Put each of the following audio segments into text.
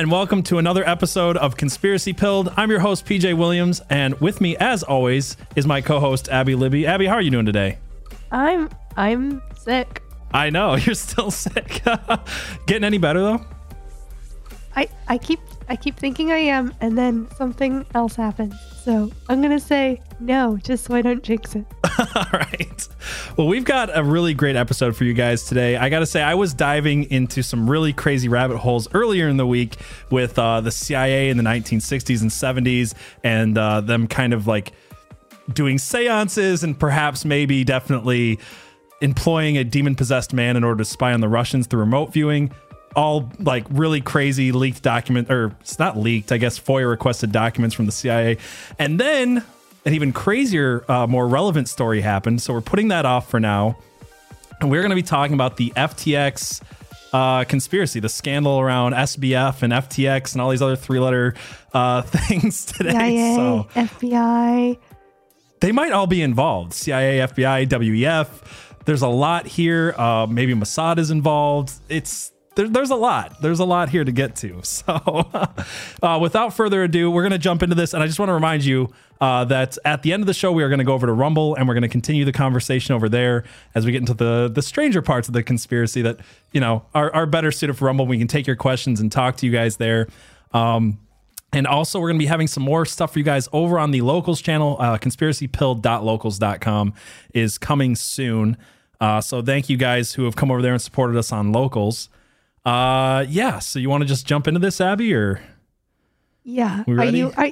and welcome to another episode of Conspiracy Pilled. I'm your host, PJ Williams, and with me, as always, is my co-host Abby Libby. Abby, how are you doing today? I'm I'm sick. I know you're still sick. Getting any better though? I I keep I keep thinking I am, and then something else happens. So I'm gonna say no, just so I don't jinx it. All right. Well, we've got a really great episode for you guys today. I got to say, I was diving into some really crazy rabbit holes earlier in the week with uh, the CIA in the 1960s and 70s, and uh, them kind of like doing seances and perhaps maybe definitely employing a demon possessed man in order to spy on the Russians through remote viewing all like really crazy leaked document or it's not leaked, I guess FOIA requested documents from the CIA. And then an even crazier, uh, more relevant story happened. So we're putting that off for now. And we're going to be talking about the FTX uh, conspiracy, the scandal around SBF and FTX and all these other three letter uh, things today. CIA, so FBI. They might all be involved CIA, FBI, WEF. There's a lot here. Uh, maybe Mossad is involved. It's there, there's a lot. There's a lot here to get to. So, uh, without further ado, we're going to jump into this. And I just want to remind you uh, that at the end of the show, we are going to go over to Rumble and we're going to continue the conversation over there as we get into the the stranger parts of the conspiracy that you know are, are better suited for Rumble. We can take your questions and talk to you guys there. Um, and also, we're going to be having some more stuff for you guys over on the locals channel. Uh, conspiracypilled.locals.com is coming soon. Uh, so, thank you guys who have come over there and supported us on locals. Uh, yeah. So you want to just jump into this, Abby, or yeah? Are you? Are,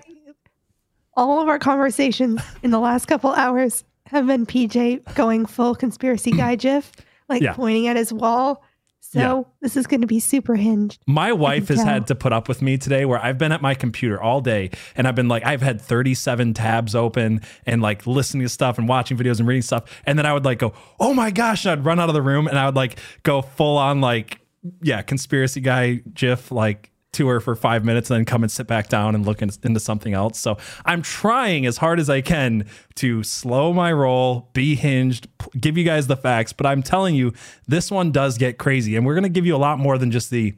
all of our conversations in the last couple hours have been PJ going full conspiracy guy GIF, like yeah. pointing at his wall. So yeah. this is going to be super hinged. My wife has tell. had to put up with me today where I've been at my computer all day and I've been like, I've had 37 tabs open and like listening to stuff and watching videos and reading stuff. And then I would like go, oh my gosh, and I'd run out of the room and I would like go full on like yeah, conspiracy guy GIF like tour for five minutes and then come and sit back down and look in, into something else. So I'm trying as hard as I can to slow my roll, be hinged, give you guys the facts. But I'm telling you, this one does get crazy. And we're going to give you a lot more than just the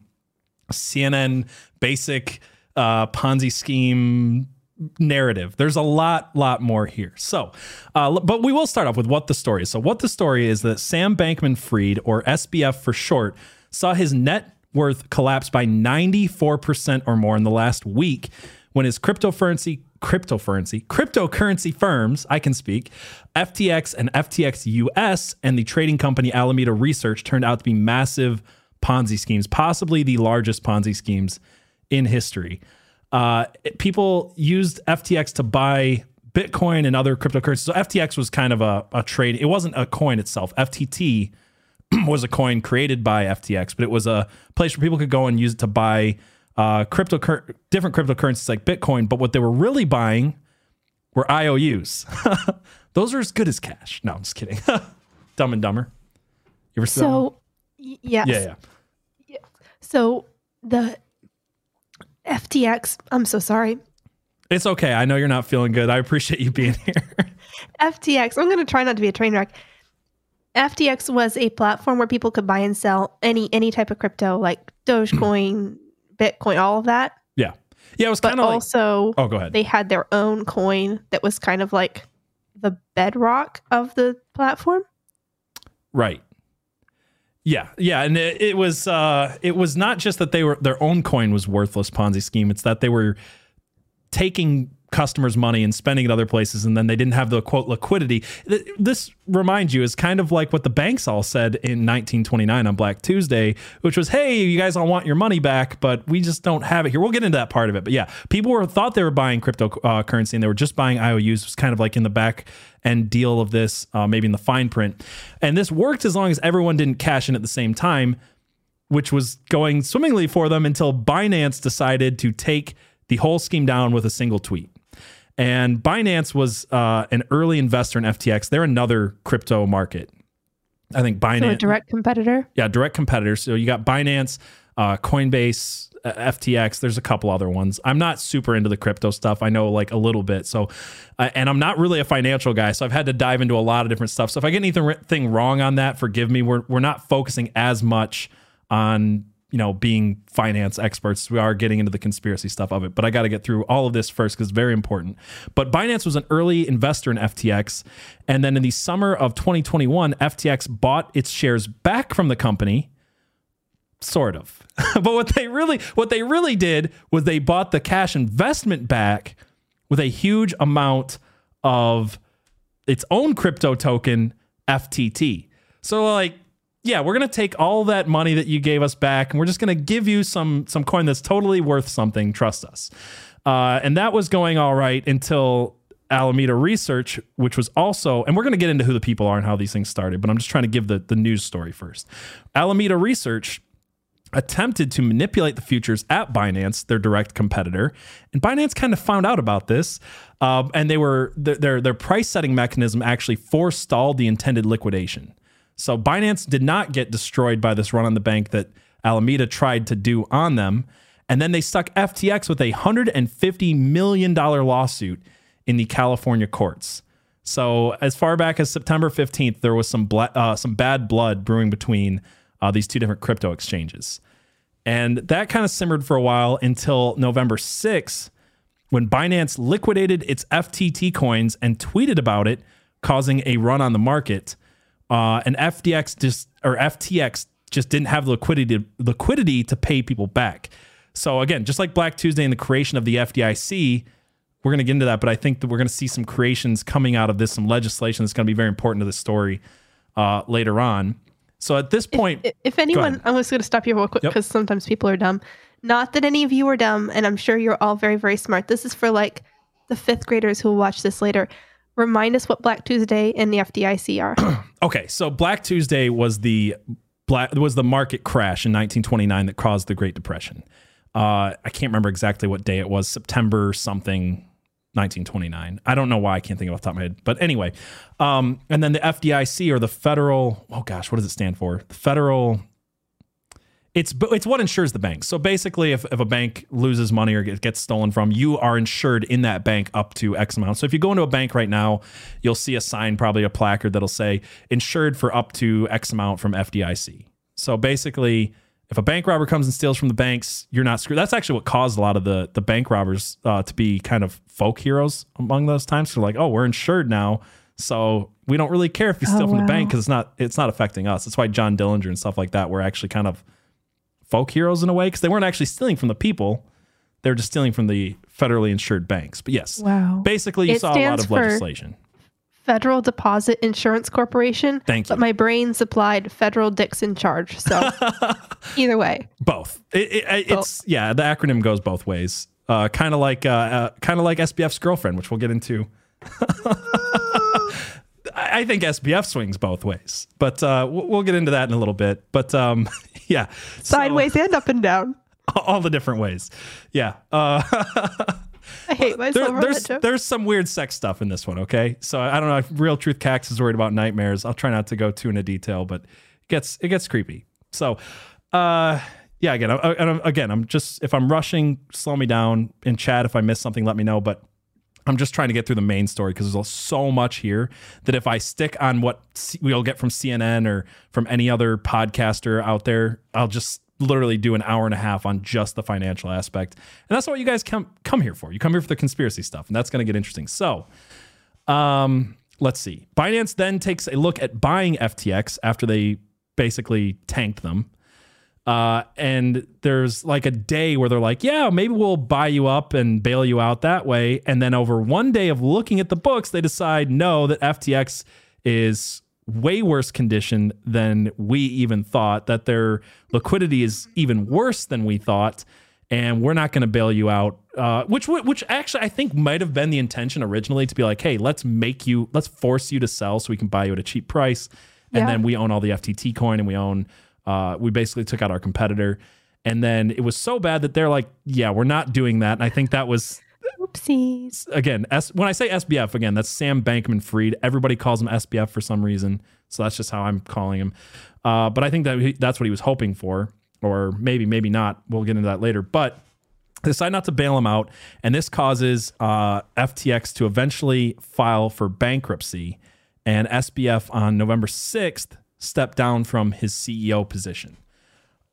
CNN basic uh, Ponzi scheme narrative. There's a lot, lot more here. So, uh, but we will start off with what the story is. So, what the story is that Sam Bankman Fried, or SBF for short, saw his net worth collapse by 94% or more in the last week when his cryptocurrency cryptocurrency cryptocurrency firms i can speak ftx and ftx us and the trading company alameda research turned out to be massive ponzi schemes possibly the largest ponzi schemes in history. Uh, people used ftx to buy bitcoin and other cryptocurrencies. So ftx was kind of a, a trade. It wasn't a coin itself. Ftt was a coin created by FTX, but it was a place where people could go and use it to buy uh, crypto different cryptocurrencies like Bitcoin. But what they were really buying were IOUs. Those are as good as cash. No, I'm just kidding. Dumb and Dumber. You ever so? Yes. Yeah, yeah. Yeah. So the FTX. I'm so sorry. It's okay. I know you're not feeling good. I appreciate you being here. FTX. I'm going to try not to be a train wreck. FTX was a platform where people could buy and sell any any type of crypto, like Dogecoin, Bitcoin, all of that. Yeah, yeah. It was kind of also. Oh, go ahead. They had their own coin that was kind of like the bedrock of the platform. Right. Yeah, yeah, and it, it was uh, it was not just that they were their own coin was worthless Ponzi scheme. It's that they were taking customers' money and spending it other places, and then they didn't have the quote liquidity. This reminds you is kind of like what the banks all said in 1929 on Black Tuesday, which was, "Hey, you guys all want your money back, but we just don't have it here." We'll get into that part of it, but yeah, people were thought they were buying cryptocurrency uh, and they were just buying IOUs. It was kind of like in the back end deal of this, uh, maybe in the fine print, and this worked as long as everyone didn't cash in at the same time, which was going swimmingly for them until Binance decided to take the whole scheme down with a single tweet. And Binance was uh, an early investor in FTX. They're another crypto market. I think Binance. So a direct competitor? Yeah, direct competitor. So you got Binance, uh, Coinbase, uh, FTX. There's a couple other ones. I'm not super into the crypto stuff. I know like a little bit. So, uh, and I'm not really a financial guy. So I've had to dive into a lot of different stuff. So if I get anything wrong on that, forgive me. We're, we're not focusing as much on you know, being finance experts, we are getting into the conspiracy stuff of it. But I got to get through all of this first because it's very important. But Binance was an early investor in FTX. And then in the summer of 2021, FTX bought its shares back from the company. Sort of. but what they really what they really did was they bought the cash investment back with a huge amount of its own crypto token, FTT. So like yeah, we're gonna take all that money that you gave us back, and we're just gonna give you some some coin that's totally worth something. Trust us. Uh, and that was going all right until Alameda Research, which was also, and we're going to get into who the people are and how these things started, but I'm just trying to give the, the news story first. Alameda Research attempted to manipulate the futures at Binance, their direct competitor, and Binance kind of found out about this, uh, and they were their their price setting mechanism actually forestalled the intended liquidation. So Binance did not get destroyed by this run on the bank that Alameda tried to do on them. And then they stuck FTX with a $150 million lawsuit in the California courts. So as far back as September 15th, there was some uh, some bad blood brewing between uh, these two different crypto exchanges. And that kind of simmered for a while until November 6th, when Binance liquidated its FTT coins and tweeted about it, causing a run on the market. Uh, and FDX just or FTX just didn't have the liquidity to, liquidity to pay people back. So again, just like Black Tuesday and the creation of the FDIC, we're going to get into that, but I think that we're going to see some creations coming out of this, some legislation that's going to be very important to the story uh, later on. So at this point, if, if anyone, I'm just going to stop you real quick because yep. sometimes people are dumb. Not that any of you are dumb, and I'm sure you're all very, very smart. This is for like the fifth graders who will watch this later remind us what Black Tuesday and the FDIC are. okay, so Black Tuesday was the black was the market crash in 1929 that caused the Great Depression. Uh, I can't remember exactly what day it was, September something. 1929. I don't know why I can't think of off the top of my head, but anyway. Um, and then the FDIC or the federal, oh gosh, what does it stand for? The federal it's it's what insures the bank. So basically, if, if a bank loses money or gets stolen from, you are insured in that bank up to X amount. So if you go into a bank right now, you'll see a sign, probably a placard that'll say insured for up to X amount from FDIC. So basically, if a bank robber comes and steals from the banks, you're not screwed. That's actually what caused a lot of the the bank robbers uh, to be kind of folk heroes among those times. So like, oh, we're insured now, so we don't really care if you steal oh, from wow. the bank because it's not it's not affecting us. That's why John Dillinger and stuff like that were actually kind of folk heroes in a way because they weren't actually stealing from the people. They were just stealing from the federally insured banks. But yes, wow. Basically, you it saw a lot of legislation. Federal Deposit Insurance Corporation. Thank you. But my brain supplied Federal Dixon Charge. So either way, both. It, it, both. It's yeah. The acronym goes both ways. Uh, kind of like uh, uh, kind of like SBF's girlfriend, which we'll get into. I think SBF swings both ways, but uh, we'll get into that in a little bit. But um, yeah, sideways so, and up and down, all the different ways. Yeah. Uh, I hate myself. There, there's there's some weird sex stuff in this one. Okay, so I don't know if Real Truth Cax is worried about nightmares. I'll try not to go too into detail, but it gets it gets creepy. So, uh, yeah, again, I, again, I'm just if I'm rushing, slow me down in chat. If I miss something, let me know. But I'm just trying to get through the main story because there's so much here that if I stick on what we'll get from CNN or from any other podcaster out there, I'll just literally do an hour and a half on just the financial aspect. And that's what you guys come come here for. You come here for the conspiracy stuff, and that's going to get interesting. So, um, let's see. Binance then takes a look at buying FTX after they basically tanked them. Uh, and there's like a day where they're like, yeah, maybe we'll buy you up and bail you out that way. And then over one day of looking at the books, they decide no, that FTX is way worse condition than we even thought, that their liquidity is even worse than we thought. And we're not going to bail you out, uh, which which actually I think might have been the intention originally to be like, hey, let's make you, let's force you to sell so we can buy you at a cheap price, and yeah. then we own all the FTT coin and we own uh, we basically took out our competitor. And then it was so bad that they're like, yeah, we're not doing that. And I think that was Oopsies. Again, S- when I say SBF, again, that's Sam Bankman Fried. Everybody calls him SBF for some reason. So that's just how I'm calling him. Uh, but I think that he, that's what he was hoping for, or maybe, maybe not. We'll get into that later. But they decide not to bail him out. And this causes uh, FTX to eventually file for bankruptcy. And SBF on November 6th stepped down from his CEO position.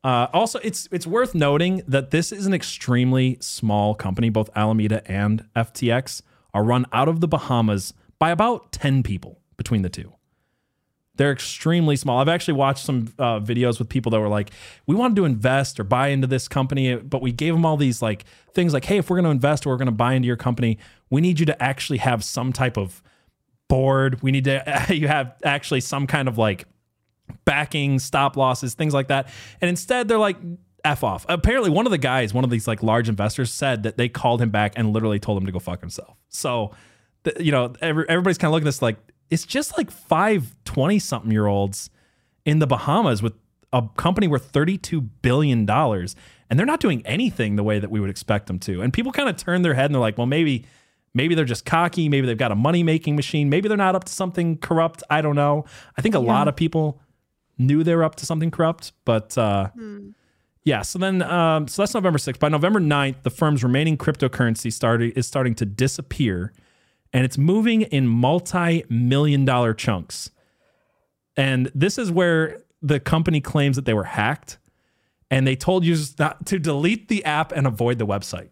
Uh, also, it's it's worth noting that this is an extremely small company. Both Alameda and FTX are run out of the Bahamas by about ten people between the two. They're extremely small. I've actually watched some uh, videos with people that were like, "We wanted to invest or buy into this company, but we gave them all these like things like, hey, if we're going to invest or we're going to buy into your company, we need you to actually have some type of board. We need to you have actually some kind of like backing, stop losses, things like that. And instead, they're like, F off. Apparently, one of the guys, one of these like large investors, said that they called him back and literally told him to go fuck himself. So, the, you know, every, everybody's kind of looking at this like it's just like five 20 something year olds in the Bahamas with a company worth $32 billion. And they're not doing anything the way that we would expect them to. And people kind of turn their head and they're like, well, maybe Maybe they're just cocky. Maybe they've got a money making machine. Maybe they're not up to something corrupt. I don't know. I think a yeah. lot of people knew they were up to something corrupt, but uh, hmm. yeah. So then, um, so that's November 6th. By November 9th, the firm's remaining cryptocurrency started is starting to disappear, and it's moving in multi-million dollar chunks. And this is where the company claims that they were hacked, and they told users not to delete the app and avoid the website.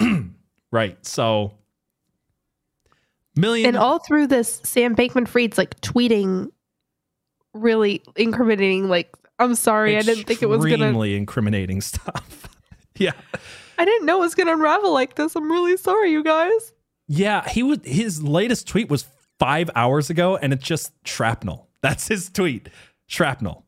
Right. So million And all through this, Sam Bankman Fried's like tweeting really incriminating, like, I'm sorry, I didn't think it was gonna extremely incriminating stuff. yeah. I didn't know it was gonna unravel like this. I'm really sorry, you guys. Yeah, he was his latest tweet was five hours ago, and it's just shrapnel. That's his tweet. Shrapnel.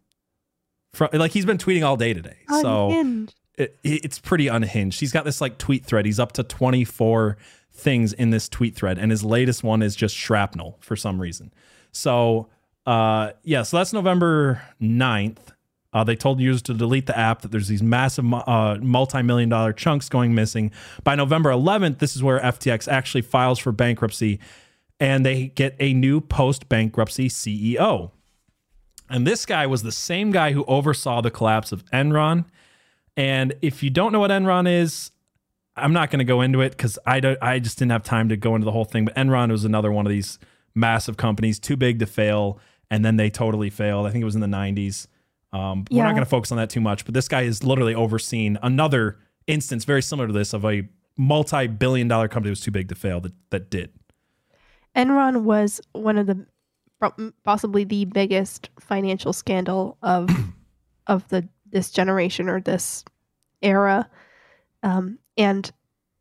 From, like he's been tweeting all day today. Unhinged. So it, it's pretty unhinged. He's got this like tweet thread. He's up to 24 things in this tweet thread, and his latest one is just shrapnel for some reason. So, uh, yeah, so that's November 9th. Uh, they told users to delete the app, that there's these massive uh, multi million dollar chunks going missing. By November 11th, this is where FTX actually files for bankruptcy and they get a new post bankruptcy CEO. And this guy was the same guy who oversaw the collapse of Enron and if you don't know what Enron is, I'm not going to go into it because I. I just didn't have time to go into the whole thing. But Enron was another one of these massive companies, too big to fail, and then they totally failed. I think it was in the 90s. Um, yeah. We're not going to focus on that too much. But this guy has literally overseen another instance very similar to this of a multi-billion-dollar company that was too big to fail that that did. Enron was one of the possibly the biggest financial scandal of of the this generation or this era. Um, and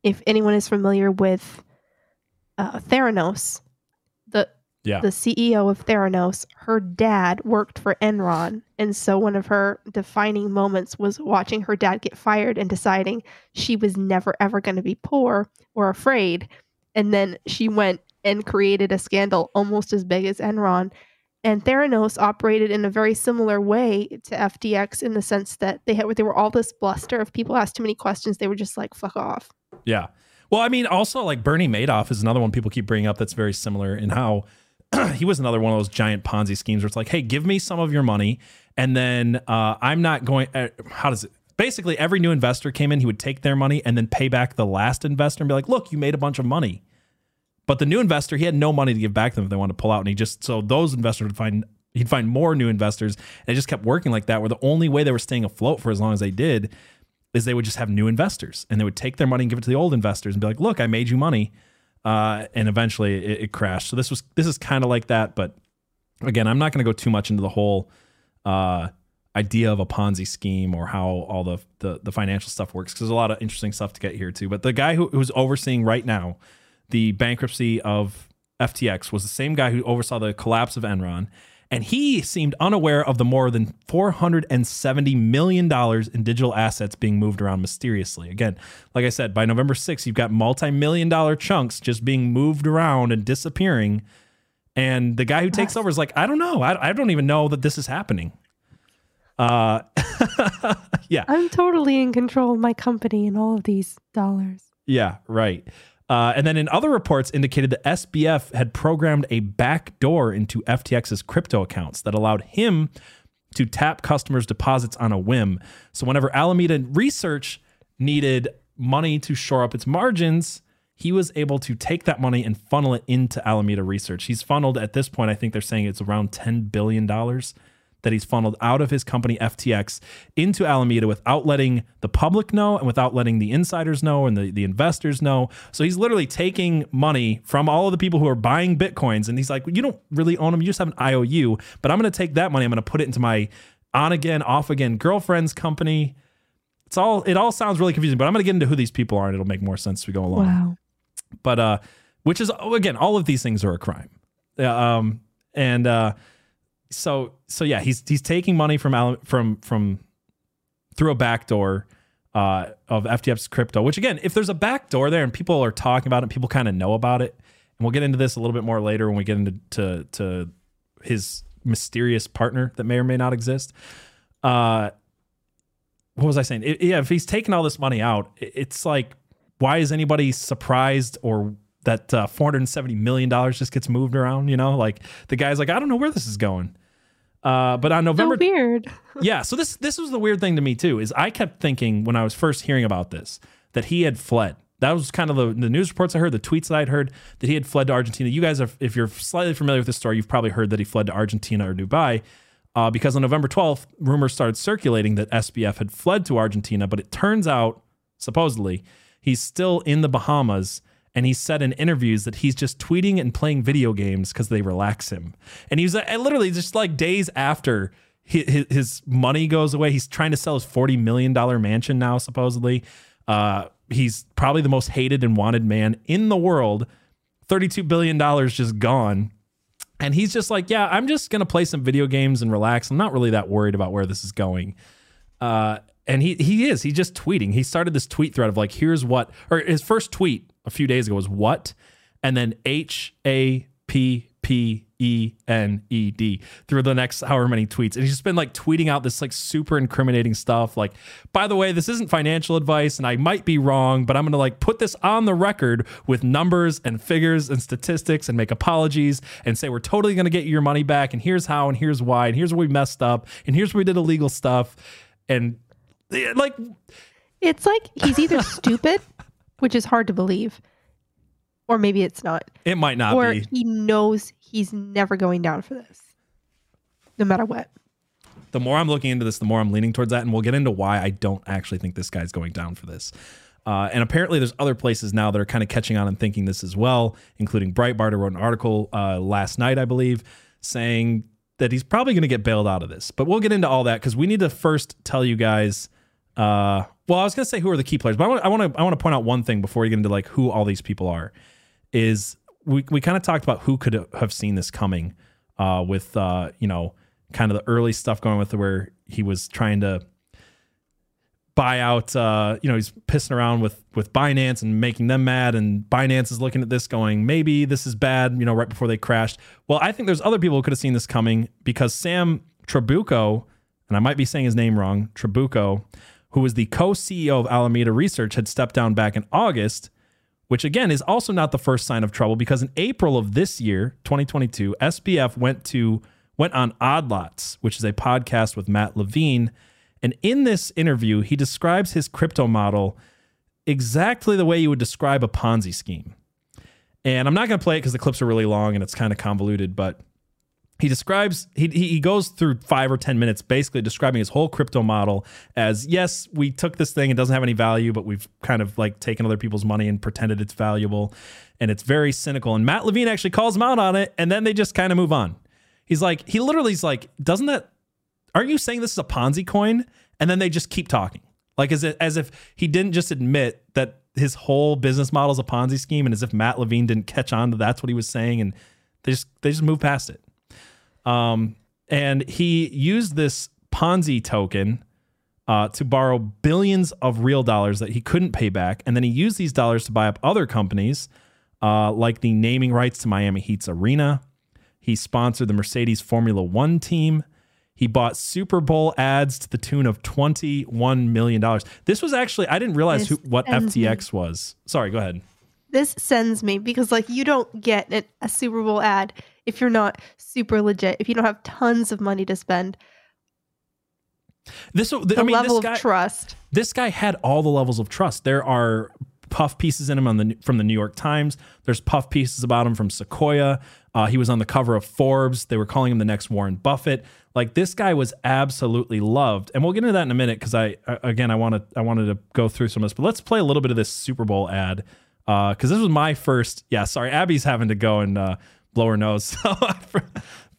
if anyone is familiar with uh, Theranos, the yeah. the CEO of Theranos, her dad worked for Enron, and so one of her defining moments was watching her dad get fired and deciding she was never ever going to be poor or afraid, and then she went and created a scandal almost as big as Enron and Theranos operated in a very similar way to FTX in the sense that they had they were all this bluster. If people asked too many questions, they were just like "fuck off." Yeah. Well, I mean, also like Bernie Madoff is another one people keep bringing up that's very similar in how he was another one of those giant Ponzi schemes where it's like, hey, give me some of your money, and then uh, I'm not going. Uh, how does it? Basically, every new investor came in, he would take their money and then pay back the last investor and be like, look, you made a bunch of money. But the new investor, he had no money to give back to them if they wanted to pull out. And he just, so those investors would find, he'd find more new investors. And it just kept working like that, where the only way they were staying afloat for as long as they did is they would just have new investors and they would take their money and give it to the old investors and be like, look, I made you money. Uh, and eventually it, it, crashed. So this was, this is kind of like that. But again, I'm not going to go too much into the whole, uh, idea of a Ponzi scheme or how all the, the, the financial stuff works. Cause there's a lot of interesting stuff to get here too. But the guy who, who's overseeing right now, the bankruptcy of FTX was the same guy who oversaw the collapse of Enron. And he seemed unaware of the more than $470 million in digital assets being moved around mysteriously. Again, like I said, by November 6th, you've got multi million dollar chunks just being moved around and disappearing. And the guy who takes over is like, I don't know. I, I don't even know that this is happening. Uh, yeah. I'm totally in control of my company and all of these dollars. Yeah, right. Uh, and then in other reports indicated that SBF had programmed a backdoor into FTX's crypto accounts that allowed him to tap customers' deposits on a whim. So whenever Alameda Research needed money to shore up its margins, he was able to take that money and funnel it into Alameda Research. He's funneled at this point, I think they're saying it's around $10 billion that he's funneled out of his company FTX into Alameda without letting the public know and without letting the insiders know and the, the investors know. So he's literally taking money from all of the people who are buying Bitcoins and he's like, you don't really own them. You just have an IOU, but I'm going to take that money. I'm going to put it into my on again, off again girlfriend's company. It's all, it all sounds really confusing, but I'm going to get into who these people are and it'll make more sense as we go along. Wow. But, uh, which is, again, all of these things are a crime. Um, and, uh, so so yeah, he's he's taking money from from from through a back door uh, of FTX crypto. Which again, if there's a back door there and people are talking about it, people kind of know about it. And we'll get into this a little bit more later when we get into to, to his mysterious partner that may or may not exist. Uh, what was I saying? It, yeah, if he's taking all this money out, it, it's like, why is anybody surprised or that uh, 470 million dollars just gets moved around? You know, like the guy's like, I don't know where this is going. Uh, but on November, so weird. yeah. So this this was the weird thing to me too. Is I kept thinking when I was first hearing about this that he had fled. That was kind of the, the news reports I heard, the tweets that I'd heard that he had fled to Argentina. You guys, are, if you're slightly familiar with this story, you've probably heard that he fled to Argentina or Dubai. Uh, because on November 12th, rumors started circulating that SBF had fled to Argentina, but it turns out, supposedly, he's still in the Bahamas and he said in interviews that he's just tweeting and playing video games because they relax him. And he was uh, literally just like days after his, his, money goes away, he's trying to sell his $40 million mansion now, supposedly. Uh, he's probably the most hated and wanted man in the world. $32 billion just gone. And he's just like, yeah, I'm just going to play some video games and relax. I'm not really that worried about where this is going. Uh, and he he is. He's just tweeting. He started this tweet thread of like, here's what, or his first tweet a few days ago was what, and then H A P P E N E D through the next however many tweets. And he's just been like tweeting out this like super incriminating stuff. Like, by the way, this isn't financial advice and I might be wrong, but I'm going to like put this on the record with numbers and figures and statistics and make apologies and say we're totally going to get your money back. And here's how and here's why. And here's where we messed up. And here's where we did illegal stuff. And like, it's like he's either stupid which is hard to believe. Or maybe it's not. It might not or be. he knows he's never going down for this, no matter what. The more I'm looking into this, the more I'm leaning towards that. And we'll get into why I don't actually think this guy's going down for this. Uh, and apparently, there's other places now that are kind of catching on and thinking this as well, including Breitbart, who wrote an article uh, last night, I believe, saying that he's probably going to get bailed out of this. But we'll get into all that because we need to first tell you guys uh, well, I was gonna say who are the key players, but I want to I want to point out one thing before we get into like who all these people are. Is we we kind of talked about who could have seen this coming, uh, with uh, you know, kind of the early stuff going with where he was trying to buy out uh, you know he's pissing around with with Binance and making them mad and Binance is looking at this going maybe this is bad you know right before they crashed well I think there's other people who could have seen this coming because Sam Trabucco, and I might be saying his name wrong Trabucco who was the co CEO of Alameda Research, had stepped down back in August, which again is also not the first sign of trouble because in April of this year, 2022, SBF went to went on Odd Lots, which is a podcast with Matt Levine. And in this interview, he describes his crypto model exactly the way you would describe a Ponzi scheme. And I'm not going to play it because the clips are really long and it's kind of convoluted, but he describes he he goes through five or ten minutes basically describing his whole crypto model as yes we took this thing it doesn't have any value but we've kind of like taken other people's money and pretended it's valuable and it's very cynical. And matt levine actually calls him out on it and then they just kind of move on. He's like he literally is like doesn't that aren't you saying this is a ponzi coin? And then they just keep talking. Like as, it, as if he didn't just admit that his whole business model is a ponzi scheme and as if matt levine didn't catch on to that's what he was saying and they just they just move past it um, and he used this Ponzi token uh, to borrow billions of real dollars that he couldn't pay back. And then he used these dollars to buy up other companies, uh, like the naming rights to Miami Heat's arena. He sponsored the Mercedes Formula One team. He bought Super Bowl ads to the tune of $21 million. This was actually, I didn't realize who, what FTX was. Sorry, go ahead. This sends me because, like, you don't get a Super Bowl ad if you're not super legit, if you don't have tons of money to spend. This the I mean, level guy, of trust. This guy had all the levels of trust. There are puff pieces in him on the from the New York Times. There's puff pieces about him from Sequoia. Uh, he was on the cover of Forbes. They were calling him the next Warren Buffett. Like this guy was absolutely loved, and we'll get into that in a minute because I again I wanted I wanted to go through some of this, but let's play a little bit of this Super Bowl ad because uh, this was my first. Yeah, sorry, Abby's having to go and uh, blow her nose, so for,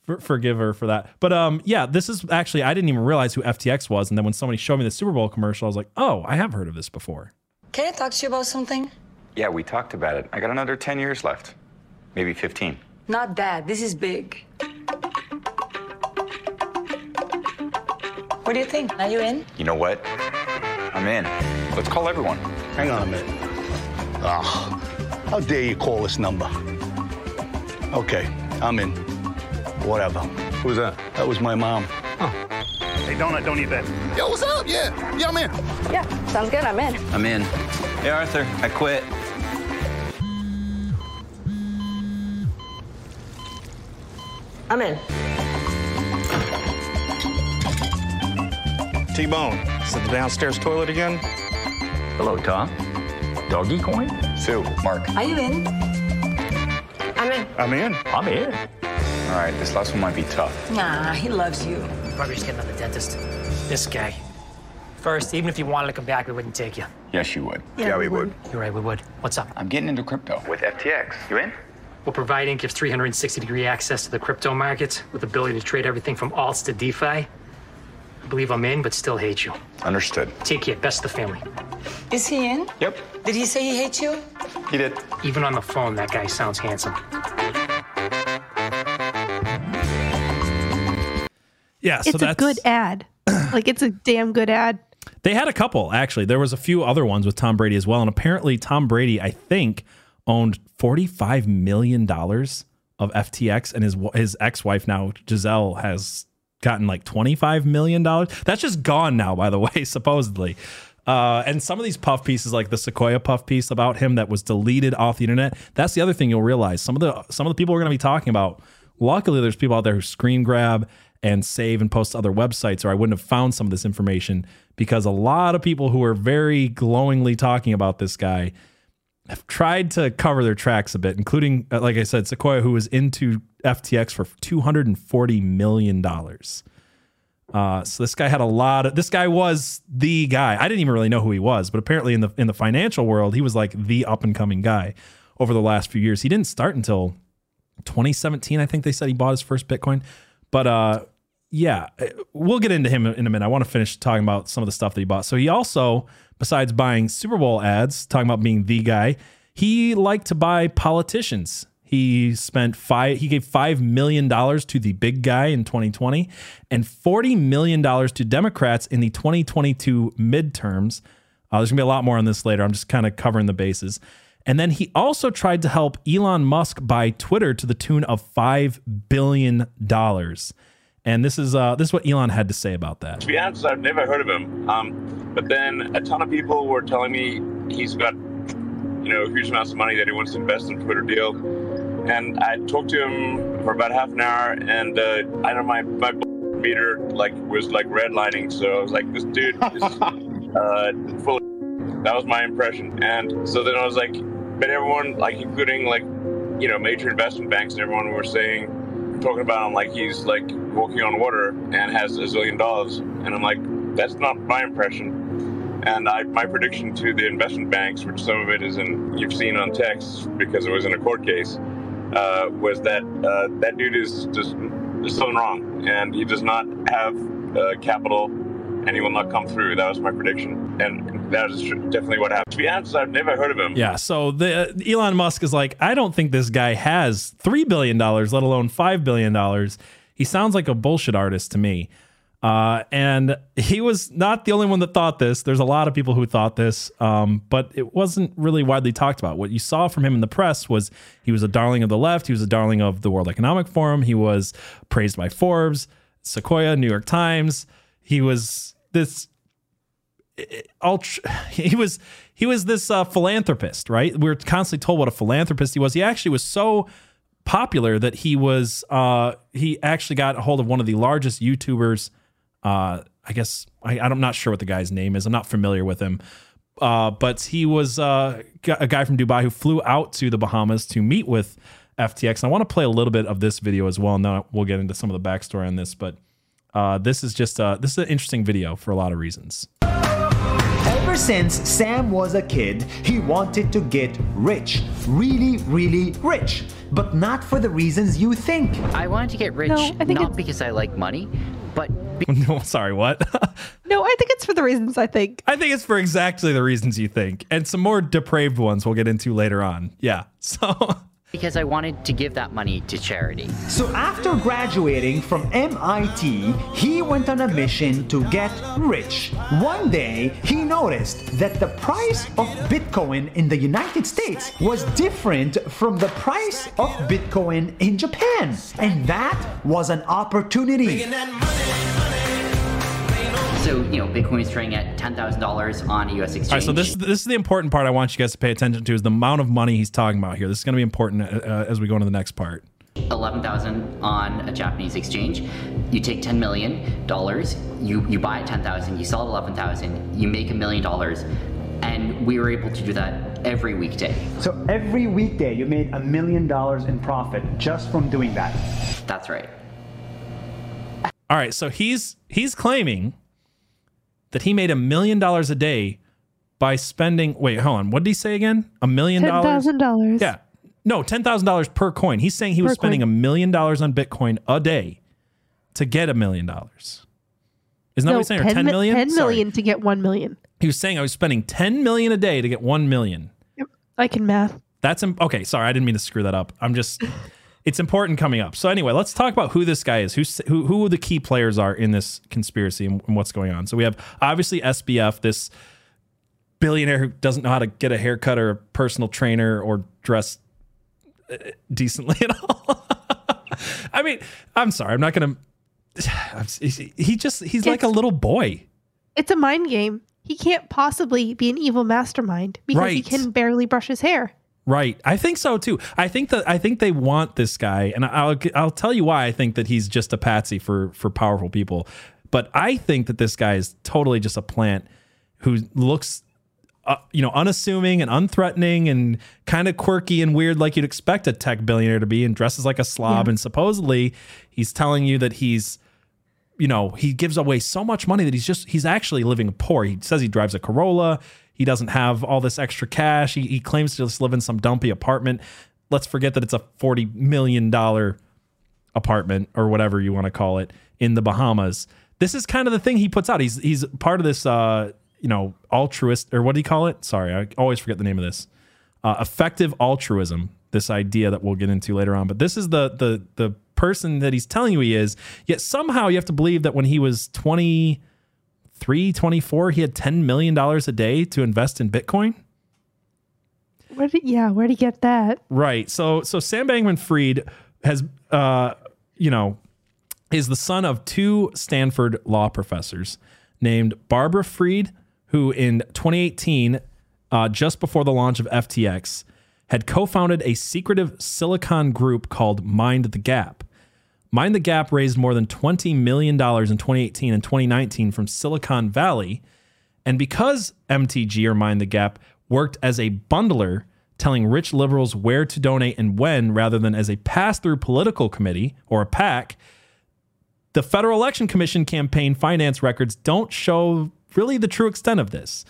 for, forgive her for that. But um, yeah, this is actually I didn't even realize who FTX was, and then when somebody showed me the Super Bowl commercial, I was like, oh, I have heard of this before. Can I talk to you about something? Yeah, we talked about it. I got another ten years left, maybe fifteen. Not that. This is big. What do you think? Are you in? You know what? I'm in. Let's call everyone. Hang on a minute. Ah, how dare you call this number? Okay, I'm in. Whatever. Who's that? That was my mom. Oh. Hey, Donut, don't eat that. Yo, what's up? Yeah, yeah, I'm in. Yeah, sounds good. I'm in. I'm in. Hey, Arthur, I quit. I'm in. T-Bone, is it the downstairs toilet again? Hello, Tom. Doggy coin? Sue, Mark. Are you in? I'm in. I'm in. I'm in. All right, this last one might be tough. Nah, he loves you. Probably just getting out the dentist. This guy. First, even if you wanted to come back, we wouldn't take you. Yes, you would. Yeah, yeah we, we would. would. You're right, we would. What's up? I'm getting into crypto with FTX. You in? We'll provide Inc. 360 degree access to the crypto markets with the ability to trade everything from alts to DeFi. I believe I'm in, but still hate you. Understood. Take care. Best of the family. Is he in? Yep. Did he say he hates you? He did. Even on the phone, that guy sounds handsome. Yeah, so it's that's a good ad. like it's a damn good ad. They had a couple actually. There was a few other ones with Tom Brady as well, and apparently Tom Brady, I think, owned $45 million of FTX, and his his ex wife now Gisele has gotten like $25 million. That's just gone now, by the way, supposedly. Uh, and some of these puff pieces, like the Sequoia puff piece about him that was deleted off the internet, that's the other thing you'll realize. Some of the some of the people we're going to be talking about. Luckily, there's people out there who screen grab and save and post to other websites, or I wouldn't have found some of this information because a lot of people who are very glowingly talking about this guy have tried to cover their tracks a bit, including, uh, like I said, Sequoia, who was into FTX for $240 million. Uh, so this guy had a lot of, this guy was the guy. I didn't even really know who he was, but apparently in the, in the financial world, he was like the up and coming guy over the last few years. He didn't start until 2017. I think they said he bought his first Bitcoin, but, uh, yeah, uh, we'll get into him in a minute. I want to finish talking about some of the stuff that he bought. So he also, besides buying Super Bowl ads, talking about being the guy, he liked to buy politicians. He spent five. He gave five million dollars to the big guy in 2020, and 40 million dollars to Democrats in the 2022 midterms. Uh, there's gonna be a lot more on this later. I'm just kind of covering the bases. And then he also tried to help Elon Musk buy Twitter to the tune of five billion dollars. And this is uh, this is what Elon had to say about that. To be honest, I've never heard of him. Um, but then a ton of people were telling me he's got, you know, huge amounts of money that he wants to invest in Twitter deal. And I talked to him for about half an hour, and uh, I know my my meter like was like redlining, so I was like, this dude is uh, full. Of that was my impression, and so then I was like, but everyone, like including like, you know, major investment banks and everyone were saying talking about him like he's like walking on water and has a zillion dollars. And I'm like, that's not my impression. And I, my prediction to the investment banks, which some of it is in you've seen on text because it was in a court case, uh, was that uh, that dude is just there's something wrong, and he does not have uh, capital, and he will not come through. That was my prediction, and that is definitely what happened. To be honest, I've never heard of him. Yeah. So the uh, Elon Musk is like, I don't think this guy has three billion dollars, let alone five billion dollars. He sounds like a bullshit artist to me. Uh, and he was not the only one that thought this. There's a lot of people who thought this, um, but it wasn't really widely talked about. What you saw from him in the press was he was a darling of the left. He was a darling of the World Economic Forum. He was praised by Forbes, Sequoia, New York Times. He was this ultra, he was he was this uh, philanthropist, right? we are constantly told what a philanthropist he was. He actually was so popular that he was uh, he actually got a hold of one of the largest YouTubers uh, I guess I, I'm not sure what the guy's name is. I'm not familiar with him. Uh, but he was uh, a guy from Dubai who flew out to the Bahamas to meet with FTX. And I want to play a little bit of this video as well. And then we'll get into some of the backstory on this. But uh, this is just uh, this is an interesting video for a lot of reasons. Ever since Sam was a kid, he wanted to get rich. Really, really rich. But not for the reasons you think. I wanted to get rich no, I think not because I like money, but. Be- no, sorry, what? no, I think it's for the reasons I think. I think it's for exactly the reasons you think. And some more depraved ones we'll get into later on. Yeah. So because I wanted to give that money to charity. So after graduating from MIT, he went on a mission to get rich. One day, he noticed that the price of Bitcoin in the United States was different from the price of Bitcoin in Japan. And that was an opportunity. So you know, Bitcoin is trading at ten thousand dollars on a U.S. exchange. All right, so this this is the important part I want you guys to pay attention to is the amount of money he's talking about here. This is going to be important uh, as we go into the next part. Eleven thousand on a Japanese exchange. You take ten million dollars. You you buy at ten thousand. You sell at eleven thousand. You make a million dollars, and we were able to do that every weekday. So every weekday, you made a million dollars in profit just from doing that. That's right. All right, so he's he's claiming that he made a million dollars a day by spending. Wait, hold on. What did he say again? A million dollars? Ten thousand dollars. Yeah. No, ten thousand dollars per coin. He's saying he per was spending a million dollars on Bitcoin a day to get a million dollars. Isn't that no, what he's saying? 10 or ten million? Ten million Sorry. to get one million. He was saying I was spending ten million a day to get one million. Yep. I can math. That's okay. Sorry, I didn't mean to screw that up. I'm just it's important coming up. So anyway, let's talk about who this guy is. Who's, who who the key players are in this conspiracy and, and what's going on. So we have obviously SBF, this billionaire who doesn't know how to get a haircut or a personal trainer or dress uh, decently at all. I mean, I'm sorry, I'm not gonna. He just he's it's, like a little boy. It's a mind game. He can't possibly be an evil mastermind because right. he can barely brush his hair. Right. I think so too. I think that I think they want this guy and I'll I'll tell you why I think that he's just a patsy for for powerful people. But I think that this guy is totally just a plant who looks uh, you know, unassuming and unthreatening and kind of quirky and weird, like you'd expect a tech billionaire to be, and dresses like a slob. Yeah. And supposedly, he's telling you that he's, you know, he gives away so much money that he's just, he's actually living poor. He says he drives a Corolla. He doesn't have all this extra cash. He, he claims to just live in some dumpy apartment. Let's forget that it's a $40 million apartment or whatever you want to call it in the Bahamas. This is kind of the thing he puts out. He's he's part of this uh, you know, altruist or what do you call it? Sorry, I always forget the name of this. Uh, effective altruism, this idea that we'll get into later on. But this is the the the person that he's telling you he is. Yet somehow you have to believe that when he was 20 324 he had 10 million dollars a day to invest in bitcoin. Where did yeah where did he get that? Right. So so sam bankman fried has uh you know is the son of two stanford law professors named barbara fried who in 2018 uh, just before the launch of ftx had co-founded a secretive silicon group called mind the gap Mind the Gap raised more than $20 million in 2018 and 2019 from Silicon Valley. And because MTG or Mind the Gap worked as a bundler, telling rich liberals where to donate and when rather than as a pass through political committee or a PAC, the Federal Election Commission campaign finance records don't show really the true extent of this.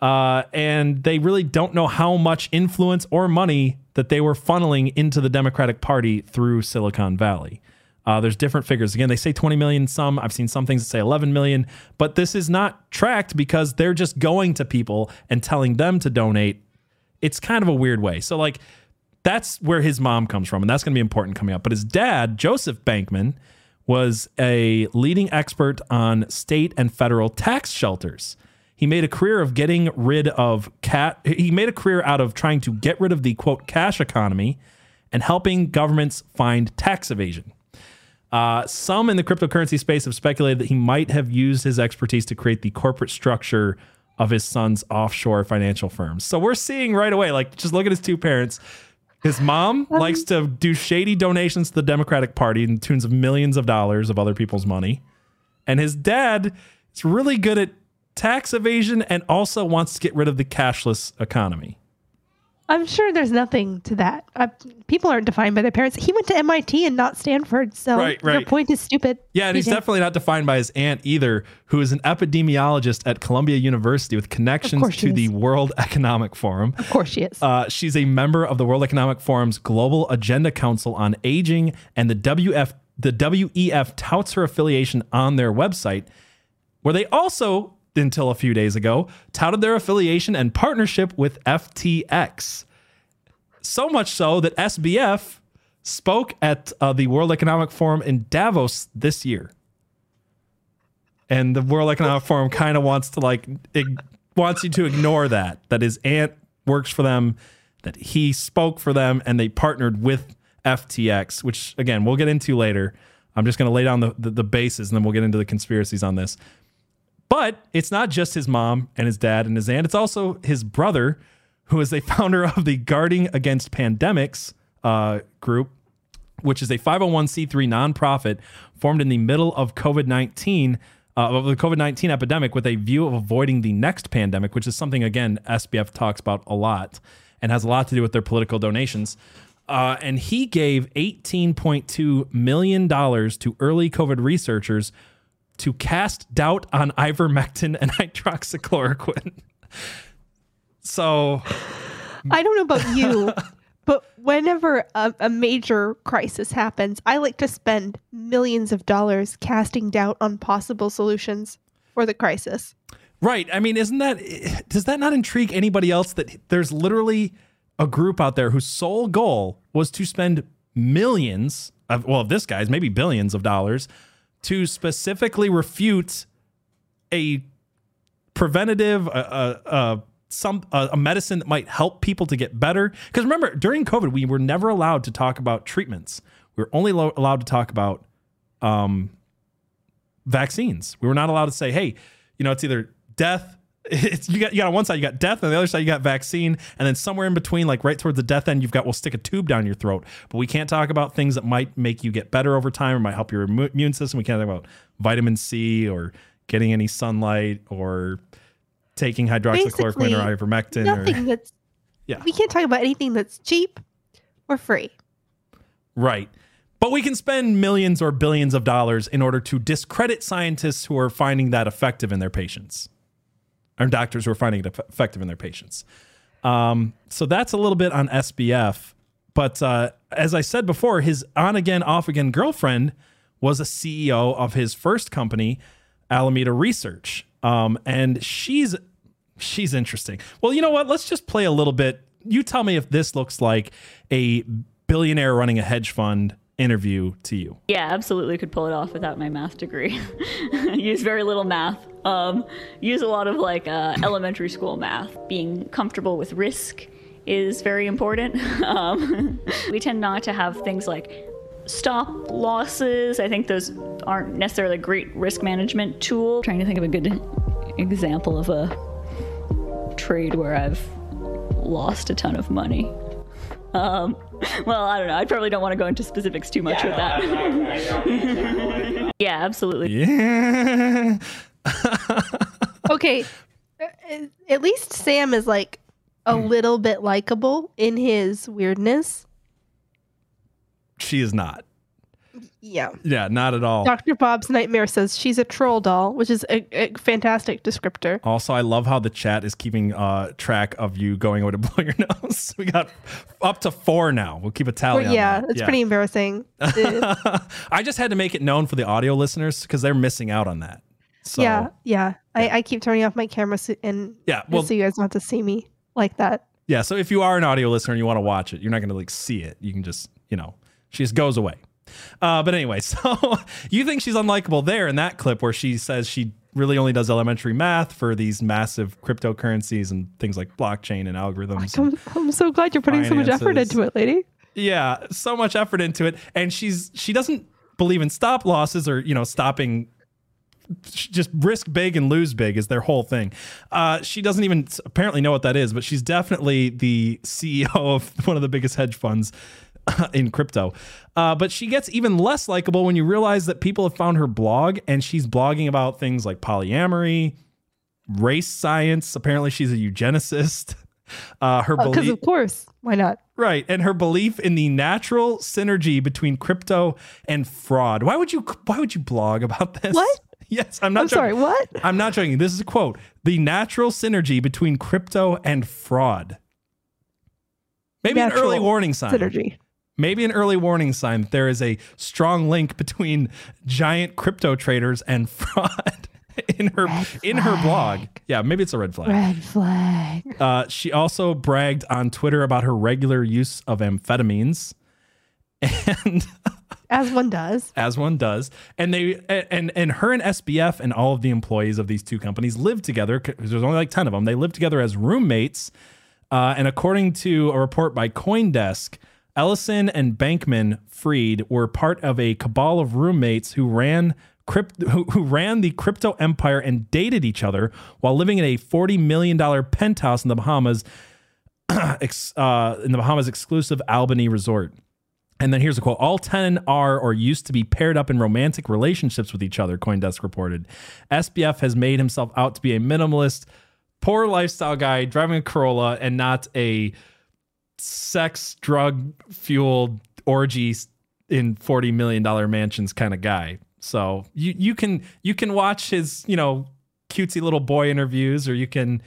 Uh, and they really don't know how much influence or money that they were funneling into the Democratic Party through Silicon Valley. Uh, there's different figures. Again, they say 20 million. Some I've seen some things that say 11 million, but this is not tracked because they're just going to people and telling them to donate. It's kind of a weird way. So like that's where his mom comes from, and that's going to be important coming up. But his dad, Joseph Bankman, was a leading expert on state and federal tax shelters. He made a career of getting rid of cat. He made a career out of trying to get rid of the quote cash economy and helping governments find tax evasion. Uh, some in the cryptocurrency space have speculated that he might have used his expertise to create the corporate structure of his son's offshore financial firms. So we're seeing right away, like, just look at his two parents. His mom um, likes to do shady donations to the Democratic Party in tunes of millions of dollars of other people's money. And his dad is really good at tax evasion and also wants to get rid of the cashless economy. I'm sure there's nothing to that. Uh, people aren't defined by their parents. He went to MIT and not Stanford, so right, right. your point is stupid. Yeah, and he's definitely not defined by his aunt either, who is an epidemiologist at Columbia University with connections to the World Economic Forum. Of course she is. Uh, she's a member of the World Economic Forum's Global Agenda Council on Aging, and the WF the WEF touts her affiliation on their website, where they also until a few days ago, touted their affiliation and partnership with FTX. So much so that SBF spoke at uh, the World Economic Forum in Davos this year. And the World Economic Forum kind of wants to like ig- wants you to ignore that that his aunt works for them, that he spoke for them, and they partnered with FTX, which again we'll get into later. I'm just going to lay down the, the, the bases, and then we'll get into the conspiracies on this. But it's not just his mom and his dad and his aunt, it's also his brother, who is a founder of the Guarding Against Pandemics uh, group, which is a 501c3 nonprofit formed in the middle of COVID 19. Uh, of the COVID 19 epidemic with a view of avoiding the next pandemic, which is something, again, SBF talks about a lot and has a lot to do with their political donations. Uh, and he gave $18.2 million to early COVID researchers to cast doubt on ivermectin and hydroxychloroquine. So I don't know about you, but whenever a, a, major crisis happens, I like to spend millions of dollars casting doubt on possible solutions for the crisis. Right. I mean, isn't that does that not intrigue anybody else that there's literally a group out there whose sole goal was to spend millions of well, this guy's maybe billions of dollars to specifically refute a preventative, uh, uh, some uh, a medicine that might help people to get better. Because remember, during COVID, we were never allowed to talk about treatments. We were only lo- allowed to talk about um, vaccines. We were not allowed to say, "Hey, you know, it's either death, it's you got you got on one side you got death, and on the other side you got vaccine, and then somewhere in between, like right towards the death end, you've got we'll stick a tube down your throat. But we can't talk about things that might make you get better over time or might help your immune system. We can't talk about vitamin C or getting any sunlight or taking hydroxychloroquine Basically, or ivermectin. Nothing or, that's yeah. We can't talk about anything that's cheap or free. Right. But we can spend millions or billions of dollars in order to discredit scientists who are finding that effective in their patients or doctors who are finding it effective in their patients. Um, so that's a little bit on SBF. But uh, as I said before, his on again, off again girlfriend was a CEO of his first company, Alameda Research. Um, and she's she's interesting. Well, you know what? Let's just play a little bit. You tell me if this looks like a billionaire running a hedge fund interview to you. Yeah, absolutely could pull it off without my math degree. use very little math. Um, use a lot of like uh, elementary school math. Being comfortable with risk is very important. Um, we tend not to have things like stop losses. I think those aren't necessarily a great risk management tool. I'm trying to think of a good example of a trade where I've lost a ton of money. Um, well, I don't know. I probably don't want to go into specifics too much yeah, with that. yeah, absolutely. Yeah. okay. Uh, at least Sam is like a hmm. little bit likable in his weirdness. She is not. Yeah. Yeah, not at all. Dr. Bob's Nightmare says she's a troll doll, which is a, a fantastic descriptor. Also, I love how the chat is keeping uh, track of you going over to blow your nose. We got up to four now. We'll keep a tally. Well, yeah, it's yeah. pretty embarrassing. I just had to make it known for the audio listeners because they're missing out on that. So, yeah, yeah. I, I keep turning off my camera so, and yeah, well, so you guys don't have to see me like that. Yeah, so if you are an audio listener and you want to watch it, you're not going to like see it. You can just, you know, she just goes away. Uh, but anyway, so you think she's unlikable there in that clip where she says she really only does elementary math for these massive cryptocurrencies and things like blockchain and algorithms. I'm, I'm so glad you're putting finances. so much effort into it, lady. Yeah, so much effort into it, and she's she doesn't believe in stop losses or you know stopping just risk big and lose big is their whole thing. Uh, she doesn't even apparently know what that is, but she's definitely the CEO of one of the biggest hedge funds in crypto. Uh, but she gets even less likable when you realize that people have found her blog and she's blogging about things like polyamory, race science. Apparently, she's a eugenicist. Uh, her because belief, of course, why not? right, and her belief in the natural synergy between crypto and fraud. Why would you? Why would you blog about this? What? Yes, I'm not. I'm sorry, what? I'm not joking. This is a quote: "The natural synergy between crypto and fraud." Maybe an early warning sign. Synergy. Maybe an early warning sign that there is a strong link between giant crypto traders and fraud in her in her blog. Yeah, maybe it's a red flag. Red flag. Uh, she also bragged on Twitter about her regular use of amphetamines, and As one does. as one does, and they and and her and SBF and all of the employees of these two companies live together. 'cause There's only like ten of them. They live together as roommates, uh, and according to a report by CoinDesk. Ellison and Bankman Fried were part of a cabal of roommates who ran crypt- who, who ran the crypto empire and dated each other while living in a $40 million penthouse in the Bahamas uh, in the Bahamas exclusive Albany resort. And then here's a quote All 10 are or used to be paired up in romantic relationships with each other, Coindesk reported. SBF has made himself out to be a minimalist, poor lifestyle guy driving a Corolla and not a sex, drug fueled orgies in $40 million mansions kind of guy. So you, you can you can watch his, you know, cutesy little boy interviews, or you can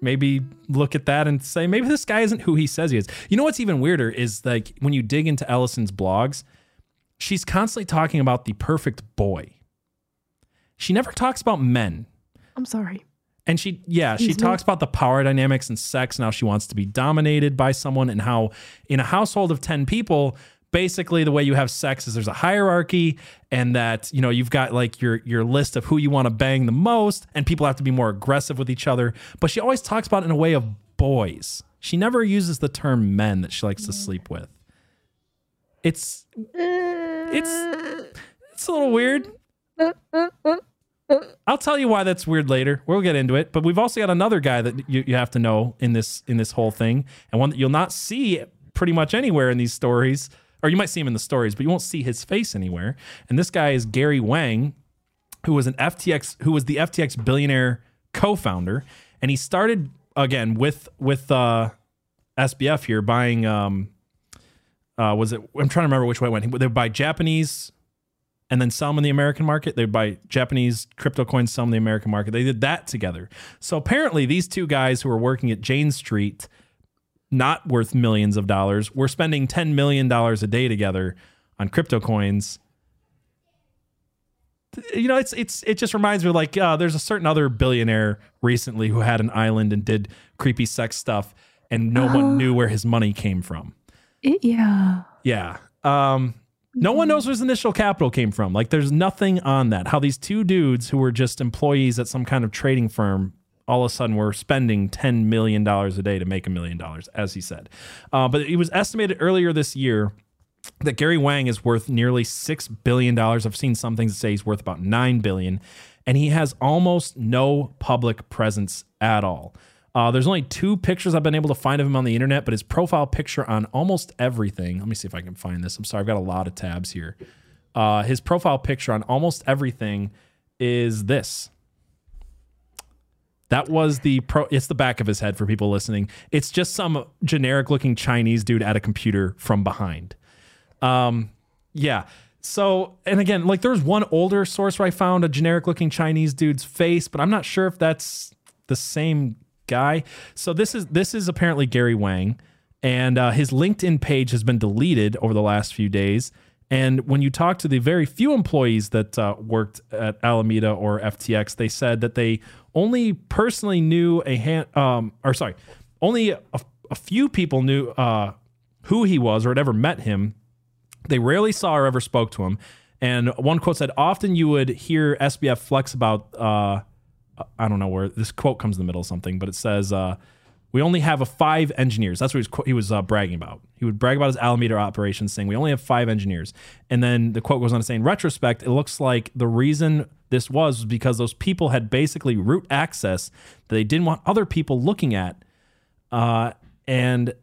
maybe look at that and say maybe this guy isn't who he says he is. You know what's even weirder is like when you dig into Ellison's blogs, she's constantly talking about the perfect boy. She never talks about men. I'm sorry. And she, yeah, she me? talks about the power dynamics and sex and how she wants to be dominated by someone, and how in a household of 10 people, basically the way you have sex is there's a hierarchy, and that, you know, you've got like your your list of who you want to bang the most, and people have to be more aggressive with each other. But she always talks about it in a way of boys. She never uses the term men that she likes to mm. sleep with. It's it's uh. it's a little weird. Uh, uh, I'll tell you why that's weird later. We'll get into it. But we've also got another guy that you, you have to know in this in this whole thing, and one that you'll not see pretty much anywhere in these stories, or you might see him in the stories, but you won't see his face anywhere. And this guy is Gary Wang, who was an FTX, who was the FTX billionaire co-founder, and he started again with with uh, SBF here buying. Um, uh, was it? I'm trying to remember which way it went. They buy Japanese and then sell them in the American market. They'd buy Japanese crypto coins, sell them in the American market. They did that together. So apparently, these two guys who were working at Jane Street, not worth millions of dollars, were spending $10 million a day together on crypto coins. You know, it's it's it just reminds me like uh, there's a certain other billionaire recently who had an island and did creepy sex stuff, and no one knew where his money came from. It, yeah. Yeah. Um, no one knows where his initial capital came from. Like, there's nothing on that. How these two dudes who were just employees at some kind of trading firm all of a sudden were spending $10 million a day to make a million dollars, as he said. Uh, but it was estimated earlier this year that Gary Wang is worth nearly $6 billion. I've seen some things that say he's worth about 9 billion. And he has almost no public presence at all. Uh, there's only two pictures I've been able to find of him on the internet, but his profile picture on almost everything. Let me see if I can find this. I'm sorry, I've got a lot of tabs here. Uh, his profile picture on almost everything is this. That was the pro. It's the back of his head for people listening. It's just some generic looking Chinese dude at a computer from behind. Um, yeah. So, and again, like there's one older source where I found a generic looking Chinese dude's face, but I'm not sure if that's the same guy. So this is this is apparently Gary Wang, and uh, his LinkedIn page has been deleted over the last few days. And when you talk to the very few employees that uh, worked at Alameda or FTX, they said that they only personally knew a hand, um, or sorry, only a, a few people knew uh, who he was or had ever met him. They rarely saw or ever spoke to him. And one quote said, "Often you would hear SBF flex about." I don't know where this quote comes in the middle of something, but it says, uh, "We only have a five engineers." That's what he was, qu- he was uh, bragging about. He would brag about his Alameda operations, saying, "We only have five engineers." And then the quote goes on to say, "In retrospect, it looks like the reason this was was because those people had basically root access that they didn't want other people looking at, uh, and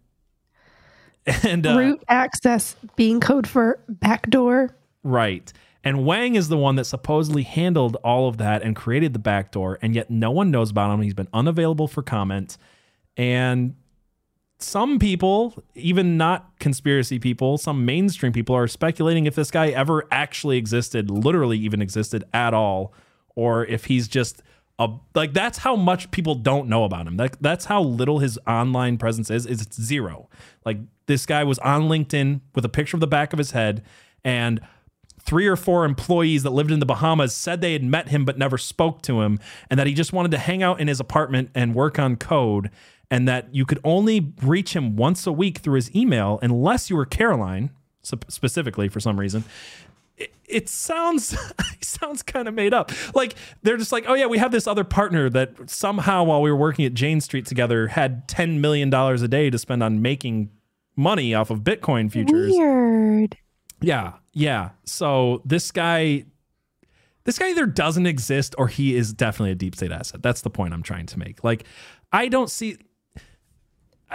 and uh, Root access being code for backdoor. Right. And Wang is the one that supposedly handled all of that and created the backdoor, and yet no one knows about him. He's been unavailable for comment. And some people, even not conspiracy people, some mainstream people are speculating if this guy ever actually existed, literally even existed at all, or if he's just a like that's how much people don't know about him. Like that's how little his online presence is. Is it's zero. Like this guy was on LinkedIn with a picture of the back of his head and three or four employees that lived in the Bahamas said they had met him but never spoke to him, and that he just wanted to hang out in his apartment and work on code, and that you could only reach him once a week through his email unless you were Caroline specifically for some reason. It, it sounds it sounds kind of made up. Like they're just like, oh yeah, we have this other partner that somehow while we were working at Jane Street together had ten million dollars a day to spend on making money off of Bitcoin futures. Weird. Yeah, yeah. So this guy, this guy either doesn't exist or he is definitely a deep state asset. That's the point I'm trying to make. Like, I don't see.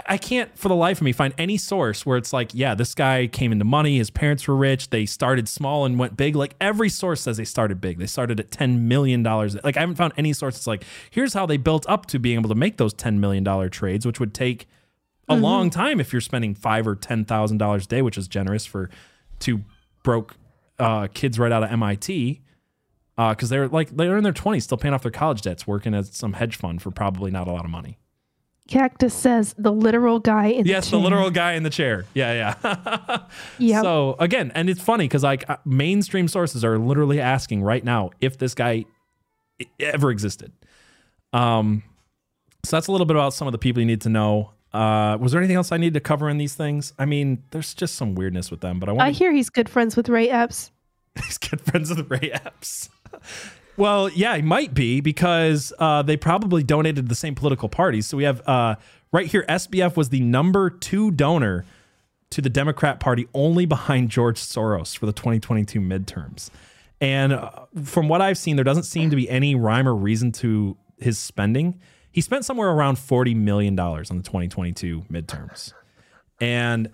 I can't for the life of me find any source where it's like, yeah, this guy came into money, his parents were rich, they started small and went big. Like every source says they started big. They started at $10 million. Like I haven't found any source that's like, here's how they built up to being able to make those $10 million trades, which would take a mm-hmm. long time if you're spending five or ten thousand dollars a day, which is generous for two broke uh, kids right out of MIT because uh, they're like they're in their 20s still paying off their college debts working at some hedge fund for probably not a lot of money. Cactus says the literal guy in yes the, the literal guy in the chair. Yeah yeah. Yeah so again and it's funny because like uh, mainstream sources are literally asking right now if this guy ever existed. Um so that's a little bit about some of the people you need to know uh, was there anything else I need to cover in these things? I mean, there's just some weirdness with them, but I want. I hear he's good friends with Ray Epps. he's good friends with Ray Epps. well, yeah, he might be because uh, they probably donated to the same political parties. So we have uh, right here, SBF was the number two donor to the Democrat Party, only behind George Soros for the 2022 midterms. And uh, from what I've seen, there doesn't seem to be any rhyme or reason to his spending he spent somewhere around $40 million on the 2022 midterms. And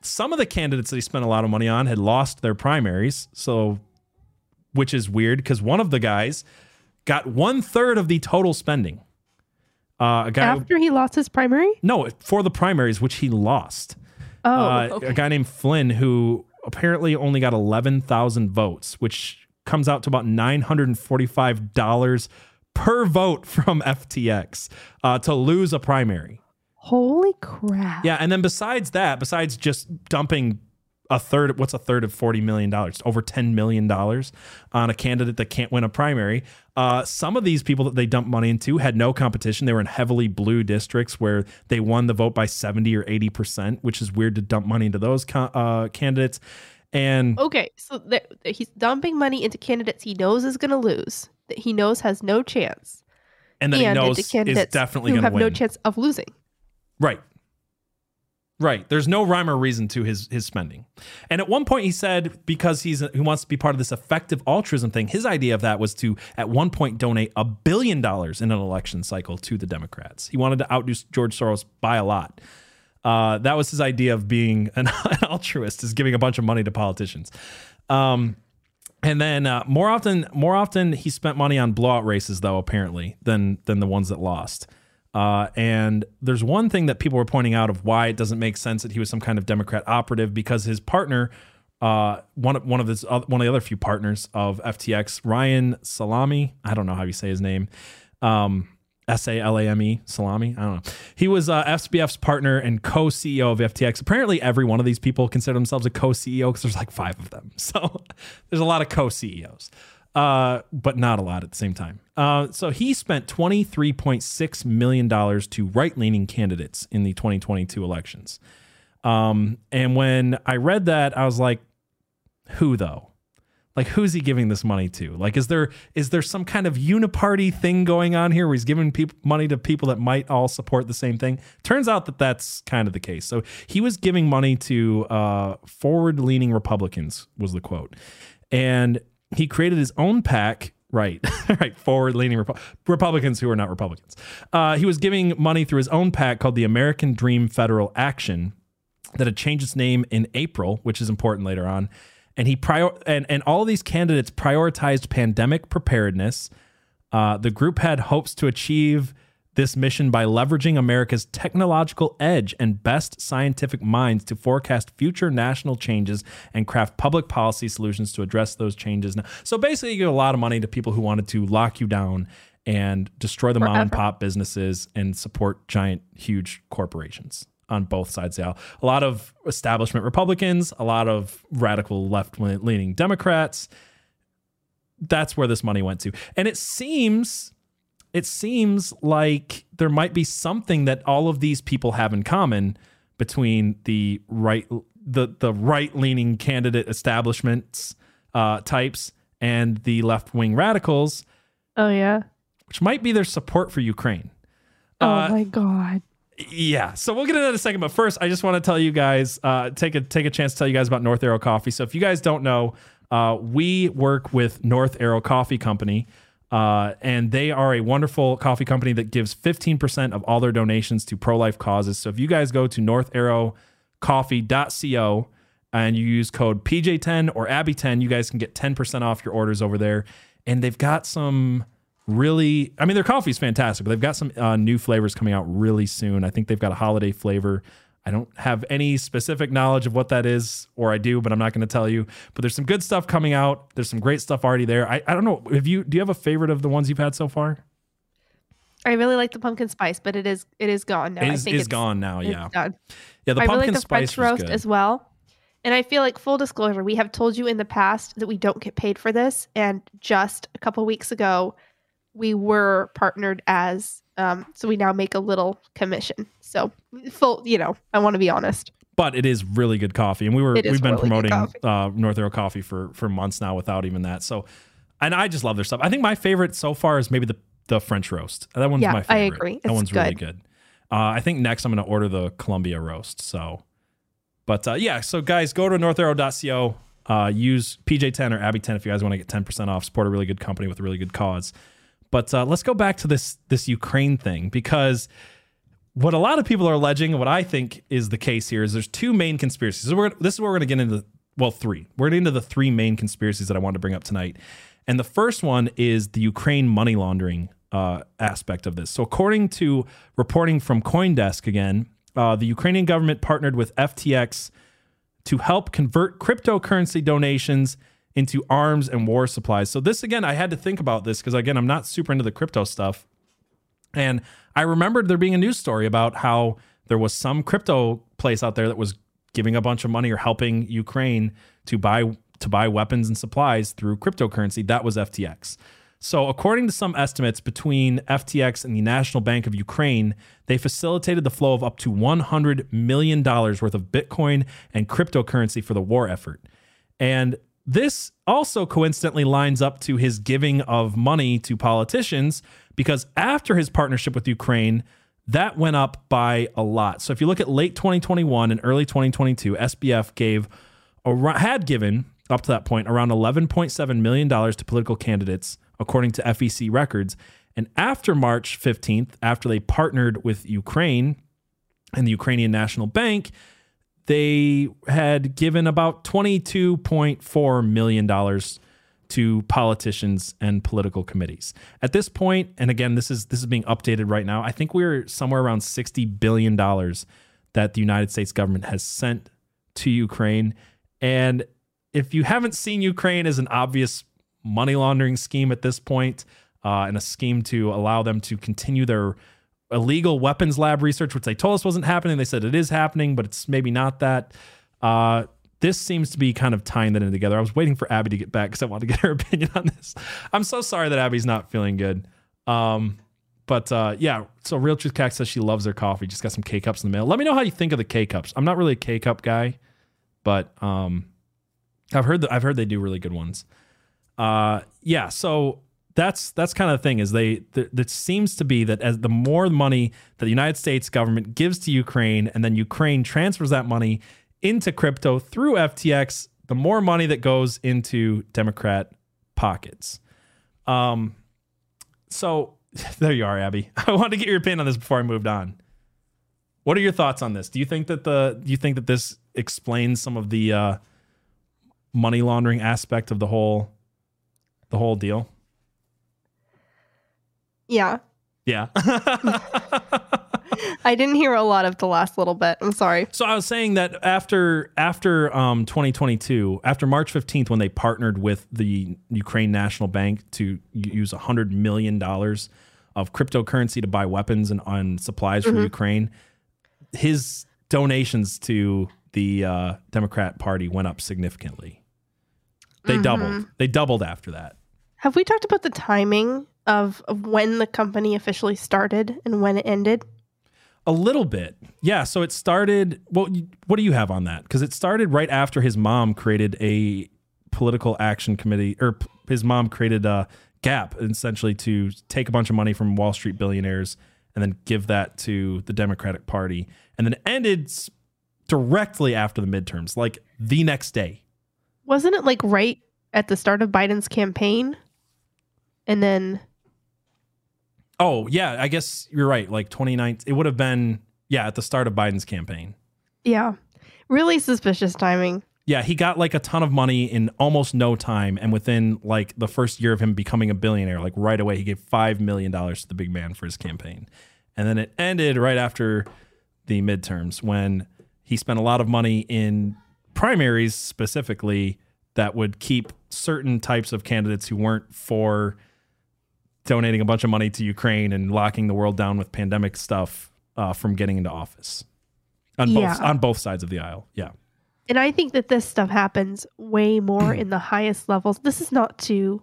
some of the candidates that he spent a lot of money on had lost their primaries. So, which is weird because one of the guys got one third of the total spending. Uh, After who, he lost his primary? No, for the primaries, which he lost. Oh, uh, okay. a guy named Flynn who apparently only got 11,000 votes, which comes out to about $945 per vote from FTX uh, to lose a primary. Holy crap. Yeah. And then besides that, besides just dumping a third, what's a third of $40 million? Over $10 million on a candidate that can't win a primary. Uh, some of these people that they dumped money into had no competition. They were in heavily blue districts where they won the vote by 70 or 80%, which is weird to dump money into those uh, candidates. And okay, so he's dumping money into candidates he knows is going to lose that he knows has no chance, and that and he knows is definitely going to have win. no chance of losing. Right. Right. There's no rhyme or reason to his his spending. And at one point he said because he's he wants to be part of this effective altruism thing, his idea of that was to at one point donate a billion dollars in an election cycle to the Democrats. He wanted to outdo George Soros by a lot. Uh, that was his idea of being an, an, altruist, is giving a bunch of money to politicians. Um, and then uh, more often, more often he spent money on blowout races, though apparently than than the ones that lost. Uh, and there's one thing that people were pointing out of why it doesn't make sense that he was some kind of Democrat operative because his partner, uh, one one of his one of the other few partners of FTX, Ryan Salame, I don't know how you say his name. Um, S A L A M E, Salami. I don't know. He was uh, SBF's partner and co CEO of FTX. Apparently, every one of these people consider themselves a co CEO because there's like five of them. So there's a lot of co CEOs, uh, but not a lot at the same time. Uh, so he spent $23.6 million to right leaning candidates in the 2022 elections. Um, and when I read that, I was like, who though? Like who's he giving this money to? Like is there is there some kind of uniparty thing going on here where he's giving people money to people that might all support the same thing? Turns out that that's kind of the case. So he was giving money to uh, forward leaning republicans was the quote. And he created his own PAC right right forward leaning Repu- republicans who are not republicans. Uh, he was giving money through his own pac called the american dream federal action that had changed its name in april which is important later on and he prior and and all these candidates prioritized pandemic preparedness. Uh, the group had hopes to achieve this mission by leveraging America's technological edge and best scientific minds to forecast future national changes and craft public policy solutions to address those changes. Now, so basically, you give a lot of money to people who wanted to lock you down and destroy the Forever. mom and pop businesses and support giant, huge corporations on both sides aisle. A lot of establishment Republicans, a lot of radical left leaning Democrats. That's where this money went to. And it seems it seems like there might be something that all of these people have in common between the right the the right leaning candidate establishments uh, types and the left wing radicals. Oh yeah, which might be their support for Ukraine. Oh uh, my god. Yeah, so we'll get into that in a second. But first, I just want to tell you guys, uh, take a take a chance to tell you guys about North Arrow Coffee. So if you guys don't know, uh, we work with North Arrow Coffee Company. Uh, and they are a wonderful coffee company that gives 15% of all their donations to pro life causes. So if you guys go to northarrowcoffee.co and you use code PJ10 or Abby10, you guys can get 10% off your orders over there. And they've got some really, I mean, their coffee is fantastic, but they've got some uh, new flavors coming out really soon. I think they've got a holiday flavor I don't have any specific knowledge of what that is, or I do, but I'm not going to tell you. But there's some good stuff coming out. There's some great stuff already there. I, I don't know. Have you do you have a favorite of the ones you've had so far? I really like the pumpkin spice, but it is it is gone now. It is, I think it's gone now. Yeah. Gone. Yeah, the I pumpkin really like the spice French roast good. as well. And I feel like full disclosure, we have told you in the past that we don't get paid for this, and just a couple weeks ago, we were partnered as um, so we now make a little commission. So full, you know, I want to be honest. But it is really good coffee, and we were we've been really promoting uh, North Arrow Coffee for for months now without even that. So, and I just love their stuff. I think my favorite so far is maybe the the French roast. That one's yeah, my favorite. I agree. It's that one's good. really good. Uh, I think next I'm going to order the Colombia roast. So, but uh, yeah, so guys, go to northarrow.co. Uh, use PJ10 or Abby10 if you guys want to get 10% off. Support a really good company with a really good cause. But uh, let's go back to this this Ukraine thing because what a lot of people are alleging, and what I think is the case here, is there's two main conspiracies. So this is where we're going to get into. Well, three. We're into the three main conspiracies that I wanted to bring up tonight. And the first one is the Ukraine money laundering uh, aspect of this. So, according to reporting from CoinDesk again, uh, the Ukrainian government partnered with FTX to help convert cryptocurrency donations into arms and war supplies. So this again, I had to think about this because again, I'm not super into the crypto stuff. And I remembered there being a news story about how there was some crypto place out there that was giving a bunch of money or helping Ukraine to buy to buy weapons and supplies through cryptocurrency. That was FTX. So, according to some estimates, between FTX and the National Bank of Ukraine, they facilitated the flow of up to $100 million worth of Bitcoin and cryptocurrency for the war effort. And this also coincidentally lines up to his giving of money to politicians because after his partnership with Ukraine, that went up by a lot. So if you look at late 2021 and early 2022, SBF gave had given up to that point around 11.7 million dollars to political candidates according to FEC records. And after March 15th, after they partnered with Ukraine and the Ukrainian National Bank, they had given about $22.4 million to politicians and political committees. At this point, and again, this is this is being updated right now. I think we're somewhere around 60 billion dollars that the United States government has sent to Ukraine. And if you haven't seen Ukraine as an obvious money laundering scheme at this point, uh, and a scheme to allow them to continue their illegal weapons lab research, which they told us wasn't happening. They said it is happening, but it's maybe not that. Uh, this seems to be kind of tying that in together. I was waiting for Abby to get back because I wanted to get her opinion on this. I'm so sorry that Abby's not feeling good. Um, but uh, yeah, so Real Truth Cat says she loves their coffee. Just got some K cups in the mail. Let me know how you think of the K cups. I'm not really a K cup guy, but um, I've heard that I've heard they do really good ones. Uh, yeah, so that's that's kind of the thing is they th- seems to be that as the more money that the United States government gives to Ukraine and then Ukraine transfers that money into crypto through FTX, the more money that goes into Democrat pockets. Um, so there you are, Abby. I wanted to get your opinion on this before I moved on. What are your thoughts on this? Do you think that the do you think that this explains some of the uh, money laundering aspect of the whole the whole deal? Yeah. Yeah. I didn't hear a lot of the last little bit. I'm sorry. So I was saying that after after um, 2022, after March 15th, when they partnered with the Ukraine National Bank to use 100 million dollars of cryptocurrency to buy weapons and on supplies for mm-hmm. Ukraine, his donations to the uh, Democrat Party went up significantly. They mm-hmm. doubled. They doubled after that. Have we talked about the timing of, of when the company officially started and when it ended? A little bit. Yeah. So it started. Well, what do you have on that? Because it started right after his mom created a political action committee, or his mom created a gap essentially to take a bunch of money from Wall Street billionaires and then give that to the Democratic Party. And then it ended directly after the midterms, like the next day. Wasn't it like right at the start of Biden's campaign? And then Oh, yeah, I guess you're right. Like 29 it would have been yeah, at the start of Biden's campaign. Yeah. Really suspicious timing. Yeah, he got like a ton of money in almost no time and within like the first year of him becoming a billionaire, like right away he gave 5 million dollars to the big man for his campaign. And then it ended right after the midterms when he spent a lot of money in primaries specifically that would keep certain types of candidates who weren't for donating a bunch of money to Ukraine and locking the world down with pandemic stuff uh, from getting into office on yeah. both on both sides of the aisle. Yeah. And I think that this stuff happens way more in the highest levels. This is not to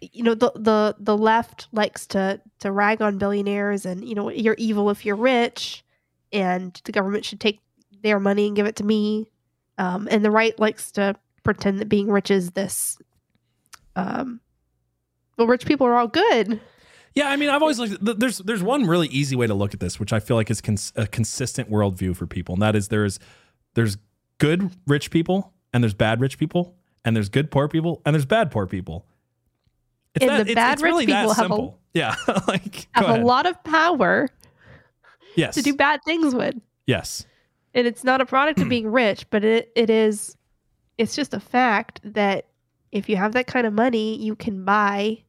you know the the the left likes to to rag on billionaires and you know you're evil if you're rich and the government should take their money and give it to me um, and the right likes to pretend that being rich is this um, well, rich people are all good. Yeah, I mean, I've always like there's there's one really easy way to look at this, which I feel like is cons- a consistent worldview for people, and that is there's there's good rich people and there's bad rich people and there's good poor people and there's bad poor people. It's and that, the bad it's, it's rich really people have a, yeah, like have a lot of power. Yes, to do bad things with. Yes, and it's not a product of being rich, but it it is. It's just a fact that if you have that kind of money, you can buy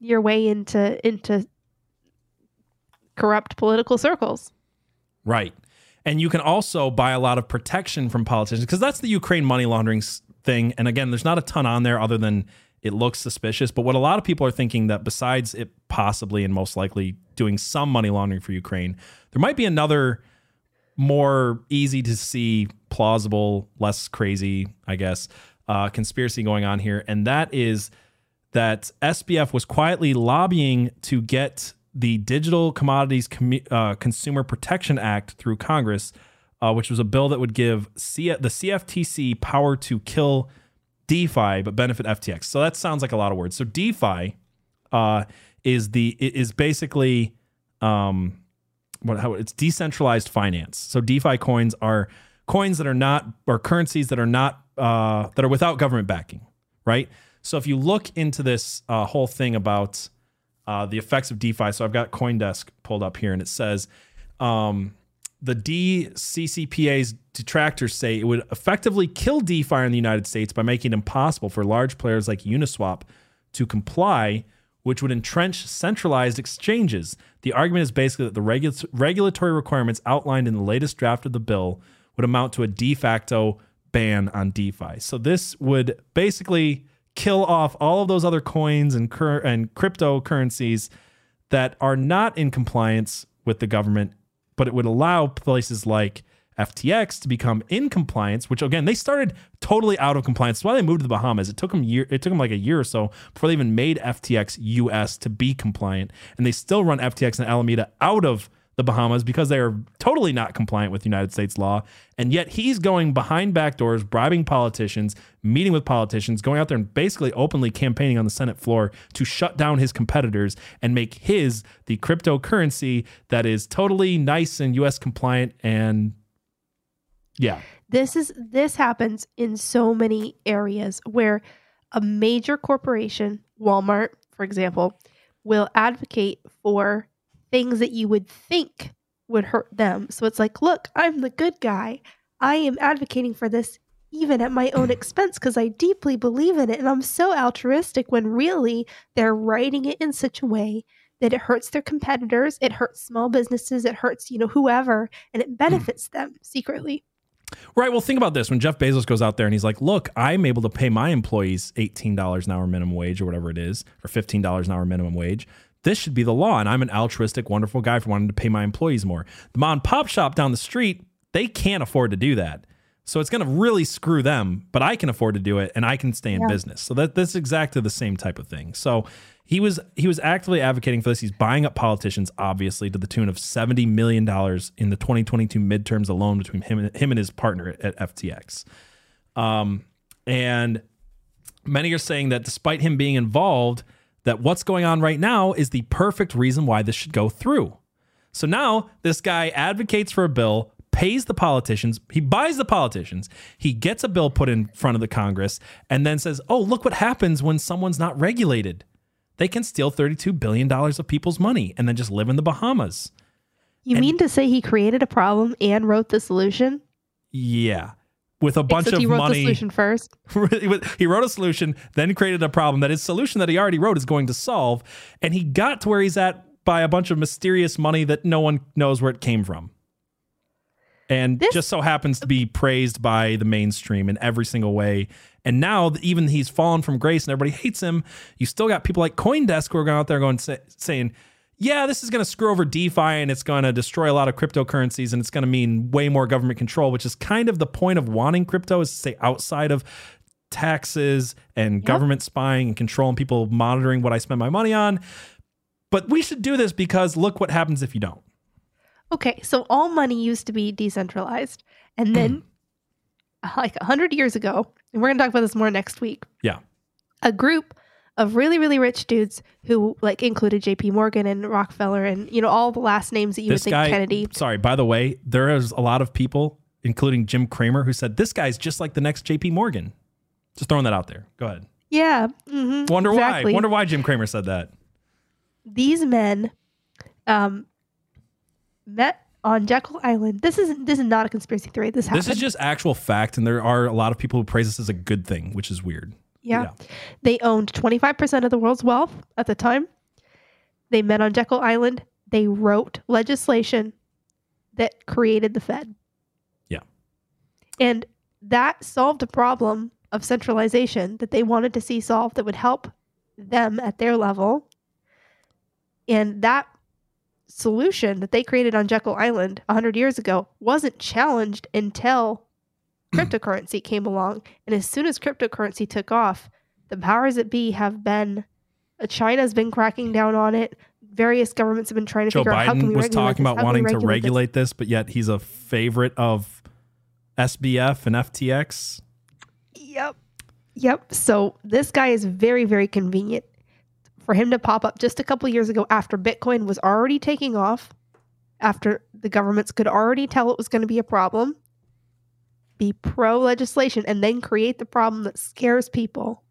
your way into into corrupt political circles. Right. And you can also buy a lot of protection from politicians because that's the Ukraine money laundering thing. And again, there's not a ton on there other than it looks suspicious. But what a lot of people are thinking that besides it possibly and most likely doing some money laundering for Ukraine, there might be another more easy to see, plausible, less crazy, I guess, uh, conspiracy going on here. And that is that SBF was quietly lobbying to get the Digital Commodities Com- uh, Consumer Protection Act through Congress, uh, which was a bill that would give C- the CFTC power to kill DeFi but benefit FTX. So that sounds like a lot of words. So DeFi uh, is the is basically um, what how it's decentralized finance. So DeFi coins are coins that are not or currencies that are not uh, that are without government backing, right? So if you look into this uh, whole thing about uh, the effects of DeFi, so I've got CoinDesk pulled up here, and it says um, the DCCPA's detractors say it would effectively kill DeFi in the United States by making it impossible for large players like Uniswap to comply, which would entrench centralized exchanges. The argument is basically that the regu- regulatory requirements outlined in the latest draft of the bill would amount to a de facto ban on DeFi. So this would basically kill off all of those other coins and cur- and cryptocurrencies that are not in compliance with the government, but it would allow places like FTX to become in compliance, which again they started totally out of compliance. That's why they moved to the Bahamas. It took them year. It took them like a year or so before they even made FTX US to be compliant, and they still run FTX and Alameda out of the Bahamas because they are totally not compliant with United States law. And yet he's going behind back doors, bribing politicians, meeting with politicians, going out there and basically openly campaigning on the Senate floor to shut down his competitors and make his the cryptocurrency that is totally nice and US compliant and yeah. This is this happens in so many areas where a major corporation, Walmart, for example, will advocate for things that you would think would hurt them. So it's like, look, I'm the good guy. I am advocating for this even at my own expense because I deeply believe in it and I'm so altruistic when really they're writing it in such a way that it hurts their competitors, it hurts small businesses, it hurts, you know, whoever, and it hmm. benefits them secretly. Right. Well, think about this. When Jeff Bezos goes out there and he's like, look, I'm able to pay my employees $18 an hour minimum wage or whatever it is, or $15 an hour minimum wage. This should be the law. And I'm an altruistic, wonderful guy for wanting to pay my employees more. The mom and pop shop down the street, they can't afford to do that. So it's going to really screw them, but I can afford to do it and I can stay in yeah. business. So that that's exactly the same type of thing. So he was he was actively advocating for this. He's buying up politicians, obviously, to the tune of seventy million dollars in the 2022 midterms alone between him and him and his partner at FTX. Um, and many are saying that despite him being involved, that what's going on right now is the perfect reason why this should go through. So now this guy advocates for a bill, pays the politicians, he buys the politicians, he gets a bill put in front of the Congress, and then says, "Oh, look what happens when someone's not regulated." they can steal $32 billion of people's money and then just live in the Bahamas. You and, mean to say he created a problem and wrote the solution? Yeah. With a bunch Except of he wrote money. The solution first. he wrote a solution, then created a problem that his solution that he already wrote is going to solve. And he got to where he's at by a bunch of mysterious money that no one knows where it came from. And this, just so happens to be praised by the mainstream in every single way and now, even he's fallen from grace and everybody hates him, you still got people like Coindesk who are going out there going say, saying, yeah, this is going to screw over DeFi and it's going to destroy a lot of cryptocurrencies and it's going to mean way more government control, which is kind of the point of wanting crypto is to say outside of taxes and yep. government spying and control and people monitoring what I spend my money on. But we should do this because look what happens if you don't. Okay, so all money used to be decentralized. And then like 100 years ago, and we're going to talk about this more next week. Yeah. A group of really, really rich dudes who like included JP Morgan and Rockefeller and, you know, all the last names that you this would think guy, Kennedy. Sorry, by the way, there is a lot of people, including Jim Cramer, who said this guy's just like the next JP Morgan. Just throwing that out there. Go ahead. Yeah. Mm-hmm, Wonder exactly. why. Wonder why Jim Cramer said that. These men um, met on Jekyll Island. This is this is not a conspiracy theory. This happened. This is just actual fact, and there are a lot of people who praise this as a good thing, which is weird. Yeah. yeah. They owned 25% of the world's wealth at the time. They met on Jekyll Island. They wrote legislation that created the Fed. Yeah. And that solved a problem of centralization that they wanted to see solved that would help them at their level. And that solution that they created on Jekyll Island 100 years ago wasn't challenged until cryptocurrency came along. And as soon as cryptocurrency took off, the powers that be have been, uh, China's been cracking down on it. Various governments have been trying to Joe figure Biden out how can we was talking about wanting regulate to regulate this? this, but yet he's a favorite of SBF and FTX. Yep. Yep. So this guy is very, very convenient for him to pop up just a couple years ago after Bitcoin was already taking off, after the governments could already tell it was going to be a problem, be pro legislation, and then create the problem that scares people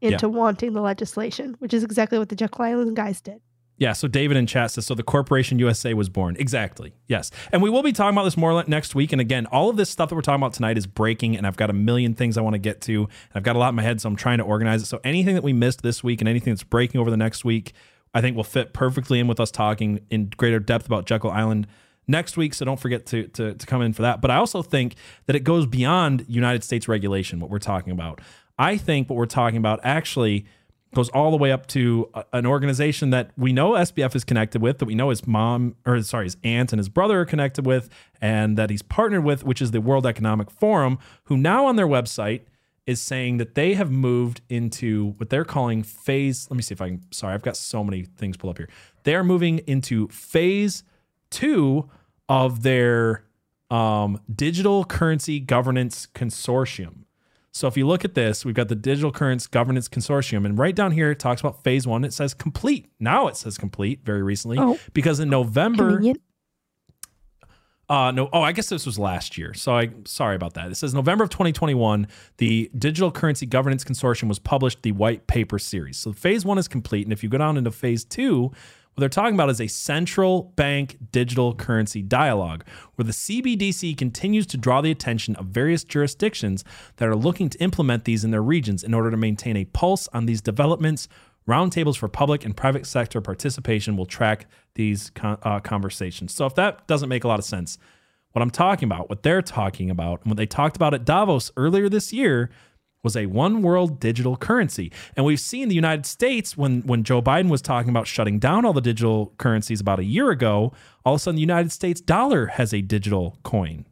into yeah. wanting the legislation, which is exactly what the Jekyll Island guys did. Yeah, so David in chat says, so the Corporation USA was born. Exactly. Yes. And we will be talking about this more next week. And again, all of this stuff that we're talking about tonight is breaking, and I've got a million things I want to get to. And I've got a lot in my head, so I'm trying to organize it. So anything that we missed this week and anything that's breaking over the next week, I think will fit perfectly in with us talking in greater depth about Jekyll Island next week. So don't forget to, to, to come in for that. But I also think that it goes beyond United States regulation, what we're talking about. I think what we're talking about actually – goes all the way up to a, an organization that we know SBF is connected with, that we know his mom, or sorry, his aunt and his brother are connected with, and that he's partnered with, which is the World Economic Forum, who now on their website is saying that they have moved into what they're calling phase. Let me see if I can. Sorry, I've got so many things pulled up here. They are moving into phase two of their um, digital currency governance consortium. So if you look at this, we've got the Digital Currency Governance Consortium, and right down here it talks about phase one. It says complete. Now it says complete very recently oh, because in November. Convenient. Uh, no, oh, I guess this was last year. So I sorry about that. It says November of 2021, the Digital Currency Governance Consortium was published the white paper series. So phase one is complete, and if you go down into phase two, what they're talking about is a central bank digital currency dialogue, where the CBDC continues to draw the attention of various jurisdictions that are looking to implement these in their regions in order to maintain a pulse on these developments Roundtables for public and private sector participation will track these con- uh, conversations. So if that doesn't make a lot of sense, what I'm talking about, what they're talking about, and what they talked about at Davos earlier this year was a one world digital currency. And we've seen the United States when when Joe Biden was talking about shutting down all the digital currencies about a year ago, all of a sudden the United States dollar has a digital coin.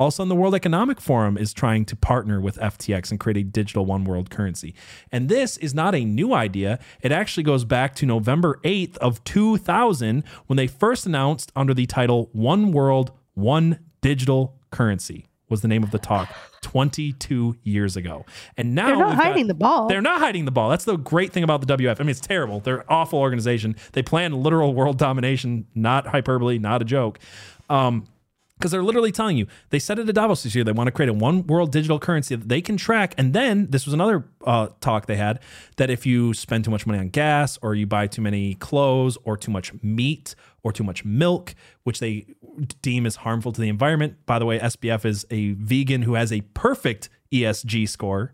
All of a sudden, the World Economic Forum is trying to partner with FTX and create a digital one world currency. And this is not a new idea. It actually goes back to November 8th of 2000 when they first announced under the title One World, One Digital Currency was the name of the talk 22 years ago. And now they're not hiding got, the ball. They're not hiding the ball. That's the great thing about the WF. I mean, it's terrible. They're an awful organization. They plan literal world domination, not hyperbole, not a joke. Um, because they're literally telling you they said it at Davos this year. They want to create a one world digital currency that they can track. And then this was another uh, talk they had that if you spend too much money on gas or you buy too many clothes or too much meat or too much milk, which they deem as harmful to the environment. By the way, SBF is a vegan who has a perfect ESG score.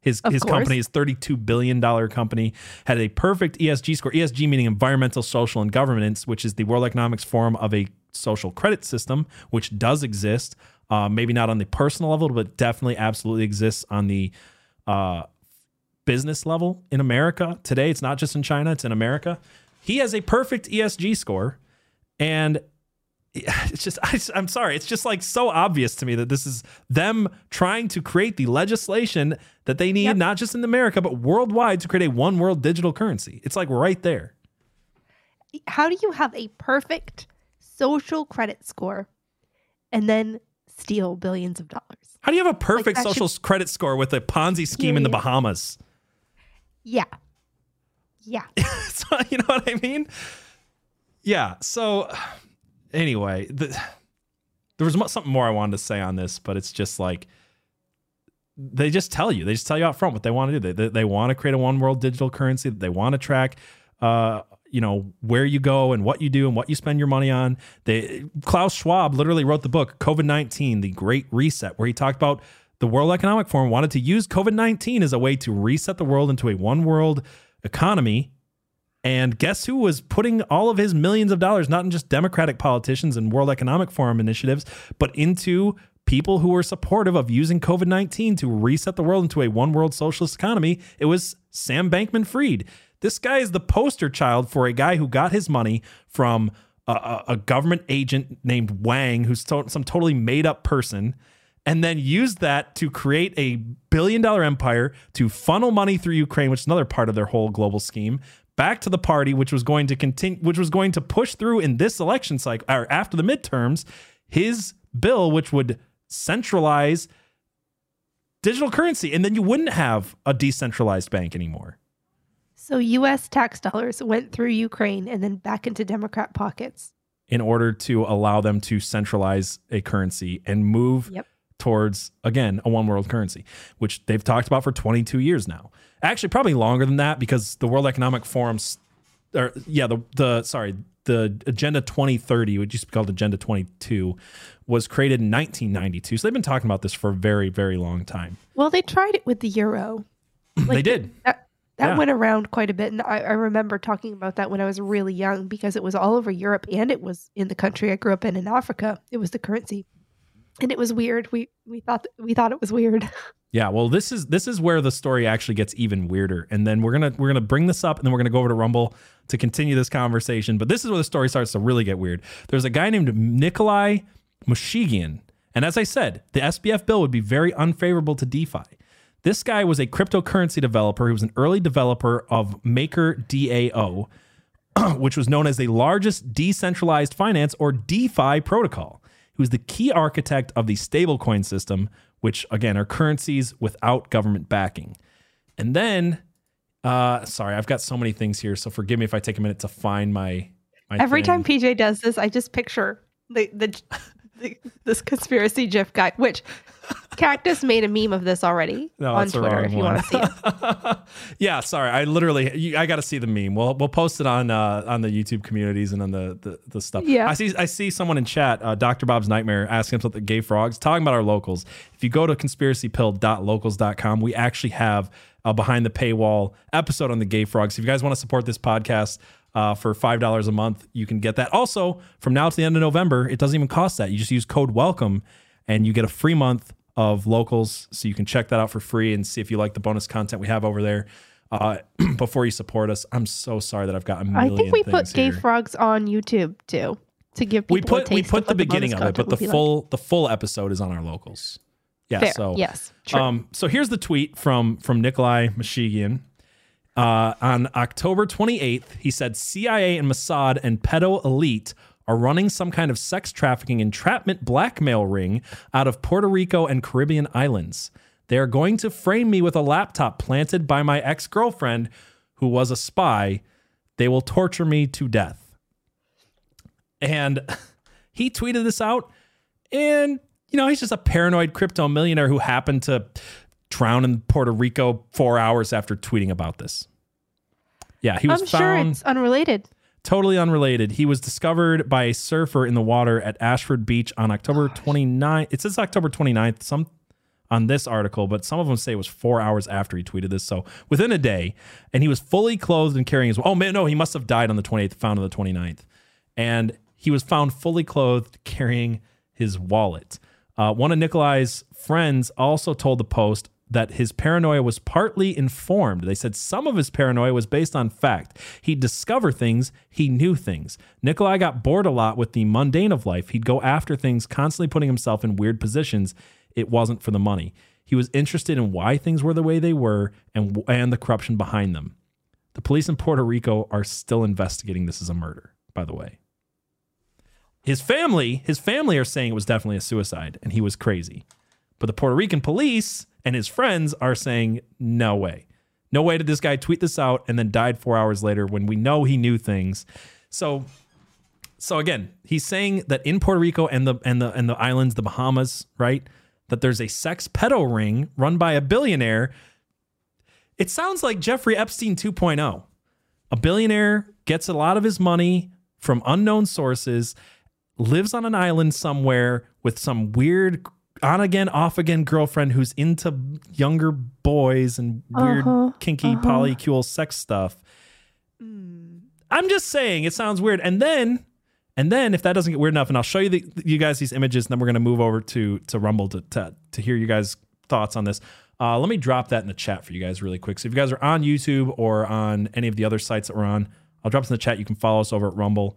His of his course. company, his $32 billion company, had a perfect ESG score. ESG meaning environmental, social, and governance, which is the World Economics Forum of a social credit system, which does exist. Uh, maybe not on the personal level, but definitely absolutely exists on the uh, business level in America today. It's not just in China, it's in America. He has a perfect ESG score. And it's just I, am sorry it's just like so obvious to me that this is them trying to create the legislation that they need yep. not just in america but worldwide to create a one world digital currency it's like right there how do you have a perfect social credit score and then steal billions of dollars. How do you have a perfect like social should... credit score with a Ponzi scheme in the Bahamas? Yeah. Yeah. so, you know what I mean? Yeah. So, anyway, the, there was something more I wanted to say on this, but it's just like they just tell you, they just tell you out front what they want to do. They, they, they want to create a one world digital currency that they want to track uh, you know where you go and what you do and what you spend your money on. They Klaus Schwab literally wrote the book COVID nineteen: The Great Reset, where he talked about the World Economic Forum wanted to use COVID nineteen as a way to reset the world into a one world economy. And guess who was putting all of his millions of dollars, not in just Democratic politicians and World Economic Forum initiatives, but into people who were supportive of using COVID 19 to reset the world into a one world socialist economy? It was Sam Bankman Fried. This guy is the poster child for a guy who got his money from a, a government agent named Wang, who's to- some totally made up person, and then used that to create a billion dollar empire to funnel money through Ukraine, which is another part of their whole global scheme, back to the party, which was going to continue, which was going to push through in this election cycle or after the midterms, his bill, which would centralize digital currency, and then you wouldn't have a decentralized bank anymore. So US tax dollars went through Ukraine and then back into Democrat pockets. In order to allow them to centralize a currency and move yep. Towards, again, a one world currency, which they've talked about for 22 years now. Actually, probably longer than that because the World Economic Forum's, or yeah, the, the sorry, the Agenda 2030, which used to be called Agenda 22, was created in 1992. So they've been talking about this for a very, very long time. Well, they tried it with the euro. Like they did. That, that yeah. went around quite a bit. And I, I, remember talking about that when I was really young because it was all over Europe and it was in the country I grew up in in Africa. It was the currency. And it was weird. We we thought we thought it was weird. Yeah, well, this is this is where the story actually gets even weirder. And then we're gonna we're gonna bring this up and then we're gonna go over to Rumble to continue this conversation. But this is where the story starts to really get weird. There's a guy named Nikolai Mushegian. And as I said, the SBF bill would be very unfavorable to DeFi. This guy was a cryptocurrency developer. He was an early developer of Maker DAO, which was known as the largest decentralized finance or DeFi protocol. Was the key architect of the stablecoin system, which again are currencies without government backing. And then, uh, sorry, I've got so many things here, so forgive me if I take a minute to find my. my Every thing. time PJ does this, I just picture the the this conspiracy GIF guy, which Cactus made a meme of this already no, on Twitter. If you want to see it. yeah, sorry, I literally I got to see the meme. We'll we'll post it on uh, on the YouTube communities and on the, the the stuff. Yeah, I see I see someone in chat, uh, Doctor Bob's Nightmare, asking about the gay frogs, talking about our locals. If you go to conspiracypilled.locals.com, we actually have a behind the paywall episode on the Gay Frogs. If you guys want to support this podcast, uh, for $5 a month. You can get that. Also, from now to the end of November, it doesn't even cost that. You just use code WELCOME and you get a free month of locals. So you can check that out for free and see if you like the bonus content we have over there. Uh, before you support us, I'm so sorry that I've got a million. I think we put Gay here. Frogs on YouTube too to give people we put we put the beginning the of it, but the full like. the full episode is on our locals. Yeah. Fair. So yes. True. Um. So here's the tweet from from Nikolai Mushegian. Uh, on October 28th, he said CIA and Mossad and pedo elite are running some kind of sex trafficking entrapment blackmail ring out of Puerto Rico and Caribbean islands. They are going to frame me with a laptop planted by my ex girlfriend, who was a spy. They will torture me to death. And he tweeted this out, and you know, he's just a paranoid crypto millionaire who happened to drowned in Puerto Rico four hours after tweeting about this. Yeah, he was I'm found. sure it's unrelated. Totally unrelated. He was discovered by a surfer in the water at Ashford Beach on October Gosh. 29th. It says October 29th, some on this article, but some of them say it was four hours after he tweeted this. So within a day, and he was fully clothed and carrying his. Oh man, no, he must have died on the 28th, found on the 29th. And he was found fully clothed carrying his wallet. Uh, one of Nikolai's friends also told the Post that his paranoia was partly informed. They said some of his paranoia was based on fact. He'd discover things, he knew things. Nikolai got bored a lot with the mundane of life. He'd go after things, constantly putting himself in weird positions. It wasn't for the money. He was interested in why things were the way they were and, and the corruption behind them. The police in Puerto Rico are still investigating this as a murder, by the way. His family, his family are saying it was definitely a suicide and he was crazy. But the Puerto Rican police and his friends are saying, no way. No way did this guy tweet this out and then died four hours later when we know he knew things. So so again, he's saying that in Puerto Rico and the and the and the islands, the Bahamas, right? That there's a sex pedo ring run by a billionaire. It sounds like Jeffrey Epstein 2.0. A billionaire gets a lot of his money from unknown sources, lives on an island somewhere with some weird on again, off again girlfriend who's into younger boys and weird, uh-huh, kinky, uh-huh. polycule sex stuff. Mm. I'm just saying, it sounds weird. And then, and then if that doesn't get weird enough, and I'll show you the, you guys these images, and then we're gonna move over to to Rumble to to, to hear you guys' thoughts on this. Uh, let me drop that in the chat for you guys really quick. So if you guys are on YouTube or on any of the other sites that we're on, I'll drop this in the chat. You can follow us over at Rumble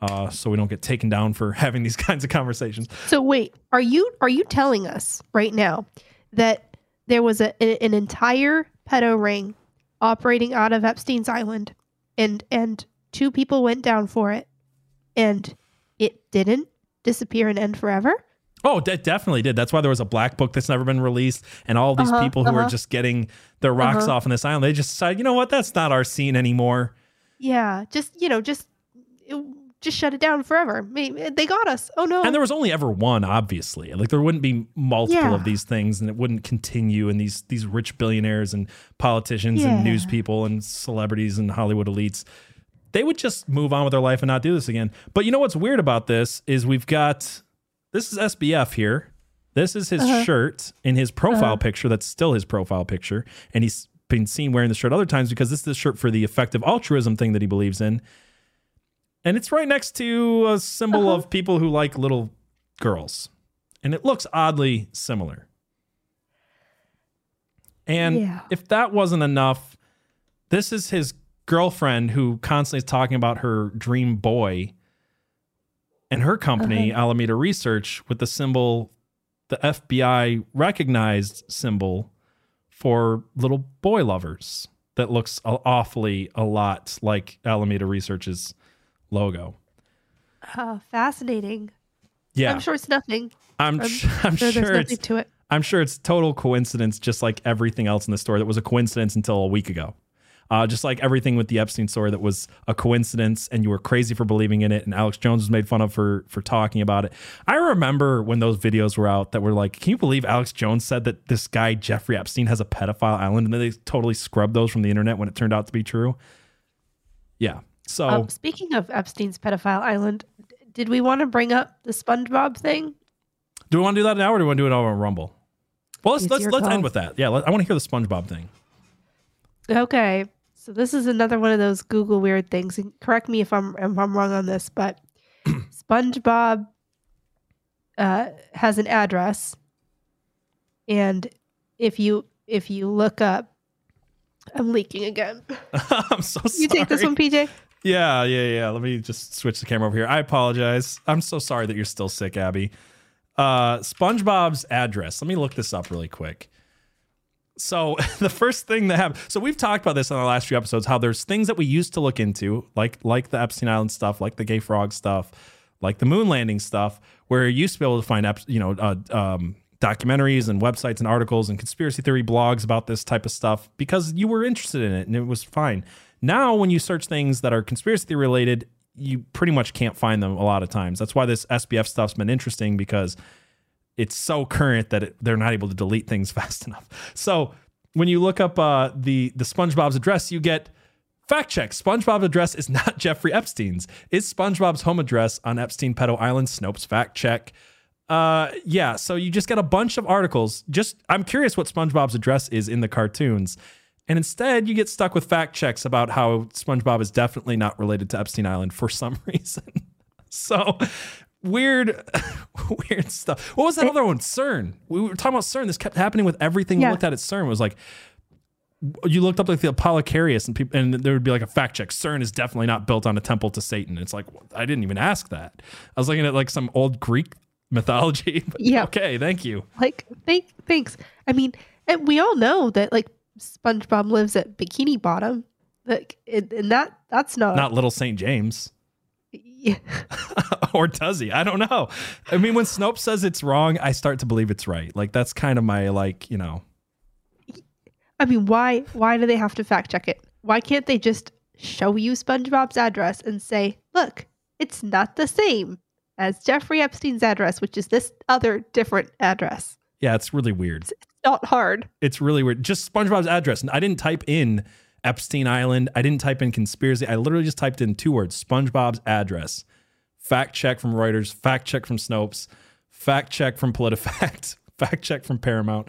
uh, so we don't get taken down for having these kinds of conversations. So wait, are you are you telling us right now that there was a, an entire pedo ring operating out of Epstein's Island, and and two people went down for it, and it didn't disappear and end forever? Oh, that definitely did. That's why there was a black book that's never been released, and all these uh-huh, people who uh-huh. are just getting their rocks uh-huh. off on this island, they just decided, you know what, that's not our scene anymore. Yeah, just you know, just it, just shut it down forever. They got us. Oh no. And there was only ever one, obviously. Like there wouldn't be multiple yeah. of these things, and it wouldn't continue. And these these rich billionaires and politicians yeah. and news people and celebrities and Hollywood elites, they would just move on with their life and not do this again. But you know what's weird about this is we've got this is SBF here. This is his uh-huh. shirt in his profile uh-huh. picture. That's still his profile picture, and he's been seen wearing the shirt other times because this is the shirt for the effective altruism thing that he believes in and it's right next to a symbol uh-huh. of people who like little girls. And it looks oddly similar. And yeah. if that wasn't enough, this is his girlfriend who constantly is talking about her dream boy and her company, uh-huh. Alameda Research, with the symbol, the FBI recognized symbol for little boy lovers that looks awfully a lot like Alameda Research's logo. Oh, fascinating. Yeah. I'm sure it's nothing. I'm, I'm, I'm sure, sure it's to it. I'm sure it's total coincidence, just like everything else in the story that was a coincidence until a week ago. Uh, just like everything with the Epstein story that was a coincidence and you were crazy for believing in it and Alex Jones was made fun of for for talking about it. I remember when those videos were out that were like, can you believe Alex Jones said that this guy Jeffrey Epstein has a pedophile island and then they totally scrubbed those from the internet when it turned out to be true? Yeah. So, um, speaking of Epstein's pedophile island, did we want to bring up the SpongeBob thing? Do we want to do that now, or do we want to do it over on Rumble? Well, let's it's let's let's call. end with that. Yeah, let, I want to hear the SpongeBob thing. Okay. So this is another one of those Google weird things. And correct me if I'm if I'm wrong on this, but SpongeBob uh, has an address, and if you if you look up, I'm leaking again. I'm so sorry. You take this one, PJ. Yeah, yeah, yeah. Let me just switch the camera over here. I apologize. I'm so sorry that you're still sick, Abby. Uh, SpongeBob's address. Let me look this up really quick. So the first thing that happened. So we've talked about this in the last few episodes. How there's things that we used to look into, like like the Epstein Island stuff, like the gay frog stuff, like the moon landing stuff, where you used to be able to find, you know, uh, um, documentaries and websites and articles and conspiracy theory blogs about this type of stuff because you were interested in it and it was fine. Now, when you search things that are conspiracy related, you pretty much can't find them a lot of times. That's why this SBF stuff's been interesting because it's so current that it, they're not able to delete things fast enough. So when you look up uh, the the SpongeBob's address, you get fact check. SpongeBob's address is not Jeffrey Epstein's. Is SpongeBob's home address on Epstein Pedo Island? Snopes fact check. Uh, yeah. So you just get a bunch of articles. Just I'm curious what SpongeBob's address is in the cartoons. And instead, you get stuck with fact checks about how SpongeBob is definitely not related to Epstein Island for some reason. so weird, weird stuff. What was that other one? CERN. We were talking about CERN. This kept happening with everything yeah. we looked at at CERN. It was like you looked up like the Apollocarius and people, and there would be like a fact check. CERN is definitely not built on a temple to Satan. It's like I didn't even ask that. I was looking at like some old Greek mythology. yeah. Okay. Thank you. Like, thank, thanks. I mean, and we all know that like SpongeBob lives at Bikini Bottom. Like, and that that's not not Little Saint James. Yeah. or does he? I don't know. I mean, when Snopes says it's wrong, I start to believe it's right. Like that's kind of my like, you know. I mean, why why do they have to fact check it? Why can't they just show you SpongeBob's address and say, "Look, it's not the same as Jeffrey Epstein's address, which is this other different address." Yeah, it's really weird. It's not hard. It's really weird. Just SpongeBob's address. I didn't type in Epstein Island. I didn't type in conspiracy. I literally just typed in two words SpongeBob's address. Fact check from Reuters, fact check from Snopes, fact check from PolitiFact, fact check from Paramount.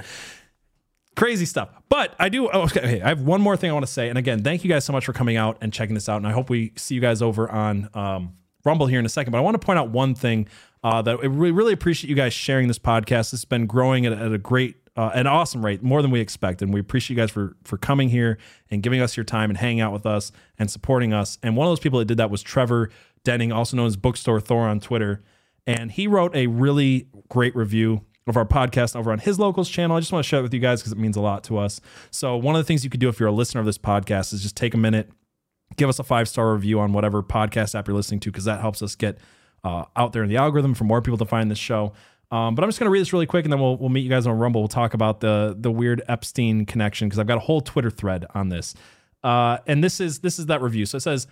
Crazy stuff. But I do, oh, okay, I have one more thing I want to say. And again, thank you guys so much for coming out and checking this out. And I hope we see you guys over on um, Rumble here in a second. But I want to point out one thing uh, that we really appreciate you guys sharing this podcast. It's been growing at, at a great uh, an awesome rate, more than we expected. And we appreciate you guys for for coming here and giving us your time and hanging out with us and supporting us. And one of those people that did that was Trevor Denning, also known as Bookstore Thor on Twitter. And he wrote a really great review of our podcast over on his locals channel. I just want to share it with you guys because it means a lot to us. So one of the things you could do if you're a listener of this podcast is just take a minute, give us a five star review on whatever podcast app you're listening to because that helps us get uh, out there in the algorithm for more people to find this show. Um, but I'm just going to read this really quick, and then we'll we'll meet you guys on Rumble. We'll talk about the the weird Epstein connection because I've got a whole Twitter thread on this. Uh, and this is this is that review. So it says.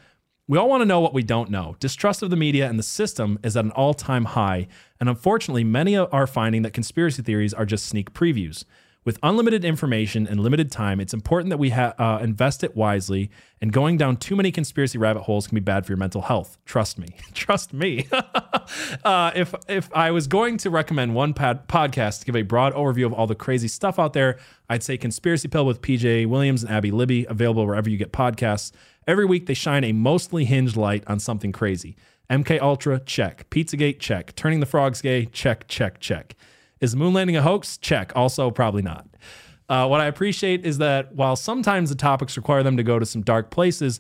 We all want to know what we don't know. Distrust of the media and the system is at an all time high. And unfortunately, many are finding that conspiracy theories are just sneak previews. With unlimited information and limited time, it's important that we ha- uh, invest it wisely. And going down too many conspiracy rabbit holes can be bad for your mental health. Trust me. Trust me. uh, if if I was going to recommend one pod- podcast to give a broad overview of all the crazy stuff out there, I'd say Conspiracy Pilled with PJ Williams and Abby Libby, available wherever you get podcasts. Every week they shine a mostly hinged light on something crazy. MK Ultra, check. Pizzagate, check. Turning the frogs gay, check, check, check. Is the moon landing a hoax? Check. Also, probably not. Uh, what I appreciate is that while sometimes the topics require them to go to some dark places,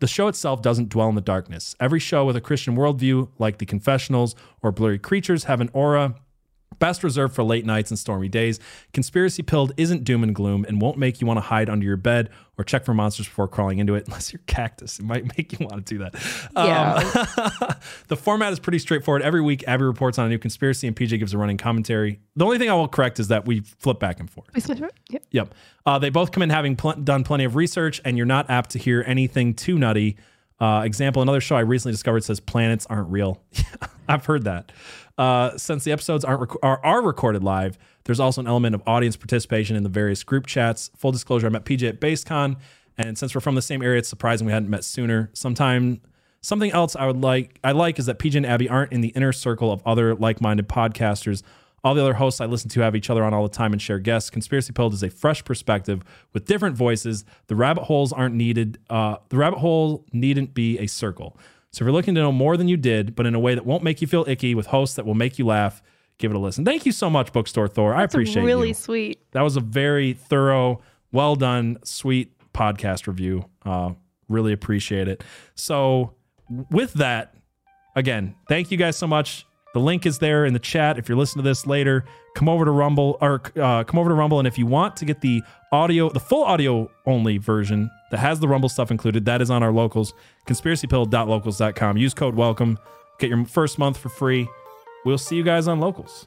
the show itself doesn't dwell in the darkness. Every show with a Christian worldview, like The Confessionals or Blurry Creatures, have an aura Best reserved for late nights and stormy days. Conspiracy Pilled isn't doom and gloom and won't make you want to hide under your bed or check for monsters before crawling into it, unless you're cactus. It might make you want to do that. Yeah. Um, the format is pretty straightforward. Every week, Abby reports on a new conspiracy and PJ gives a running commentary. The only thing I will correct is that we flip back and forth. Yep. Yep. Uh, they both come in having pl- done plenty of research, and you're not apt to hear anything too nutty. Uh, example, another show I recently discovered says planets aren't real. I've heard that. Uh, since the episodes aren't rec- are, are recorded live, there's also an element of audience participation in the various group chats. Full disclosure, I met PJ at BaseCon, and since we're from the same area, it's surprising we hadn't met sooner. Sometime something else I would like I like is that PJ and Abby aren't in the inner circle of other like-minded podcasters All the other hosts I listen to have each other on all the time and share guests. Conspiracy Pilled is a fresh perspective with different voices. The rabbit holes aren't needed. Uh, the rabbit hole needn't be a circle. So if you're looking to know more than you did, but in a way that won't make you feel icky, with hosts that will make you laugh, give it a listen. Thank you so much, Bookstore Thor. That's I appreciate really you. Really sweet. That was a very thorough, well done, sweet podcast review. Uh, really appreciate it. So with that, again, thank you guys so much. The link is there in the chat. If you're listening to this later, come over to Rumble or uh, come over to Rumble. And if you want to get the audio, the full audio only version that has the Rumble stuff included, that is on our locals, conspiracypilled.locals.com. Use code welcome. Get your first month for free. We'll see you guys on locals.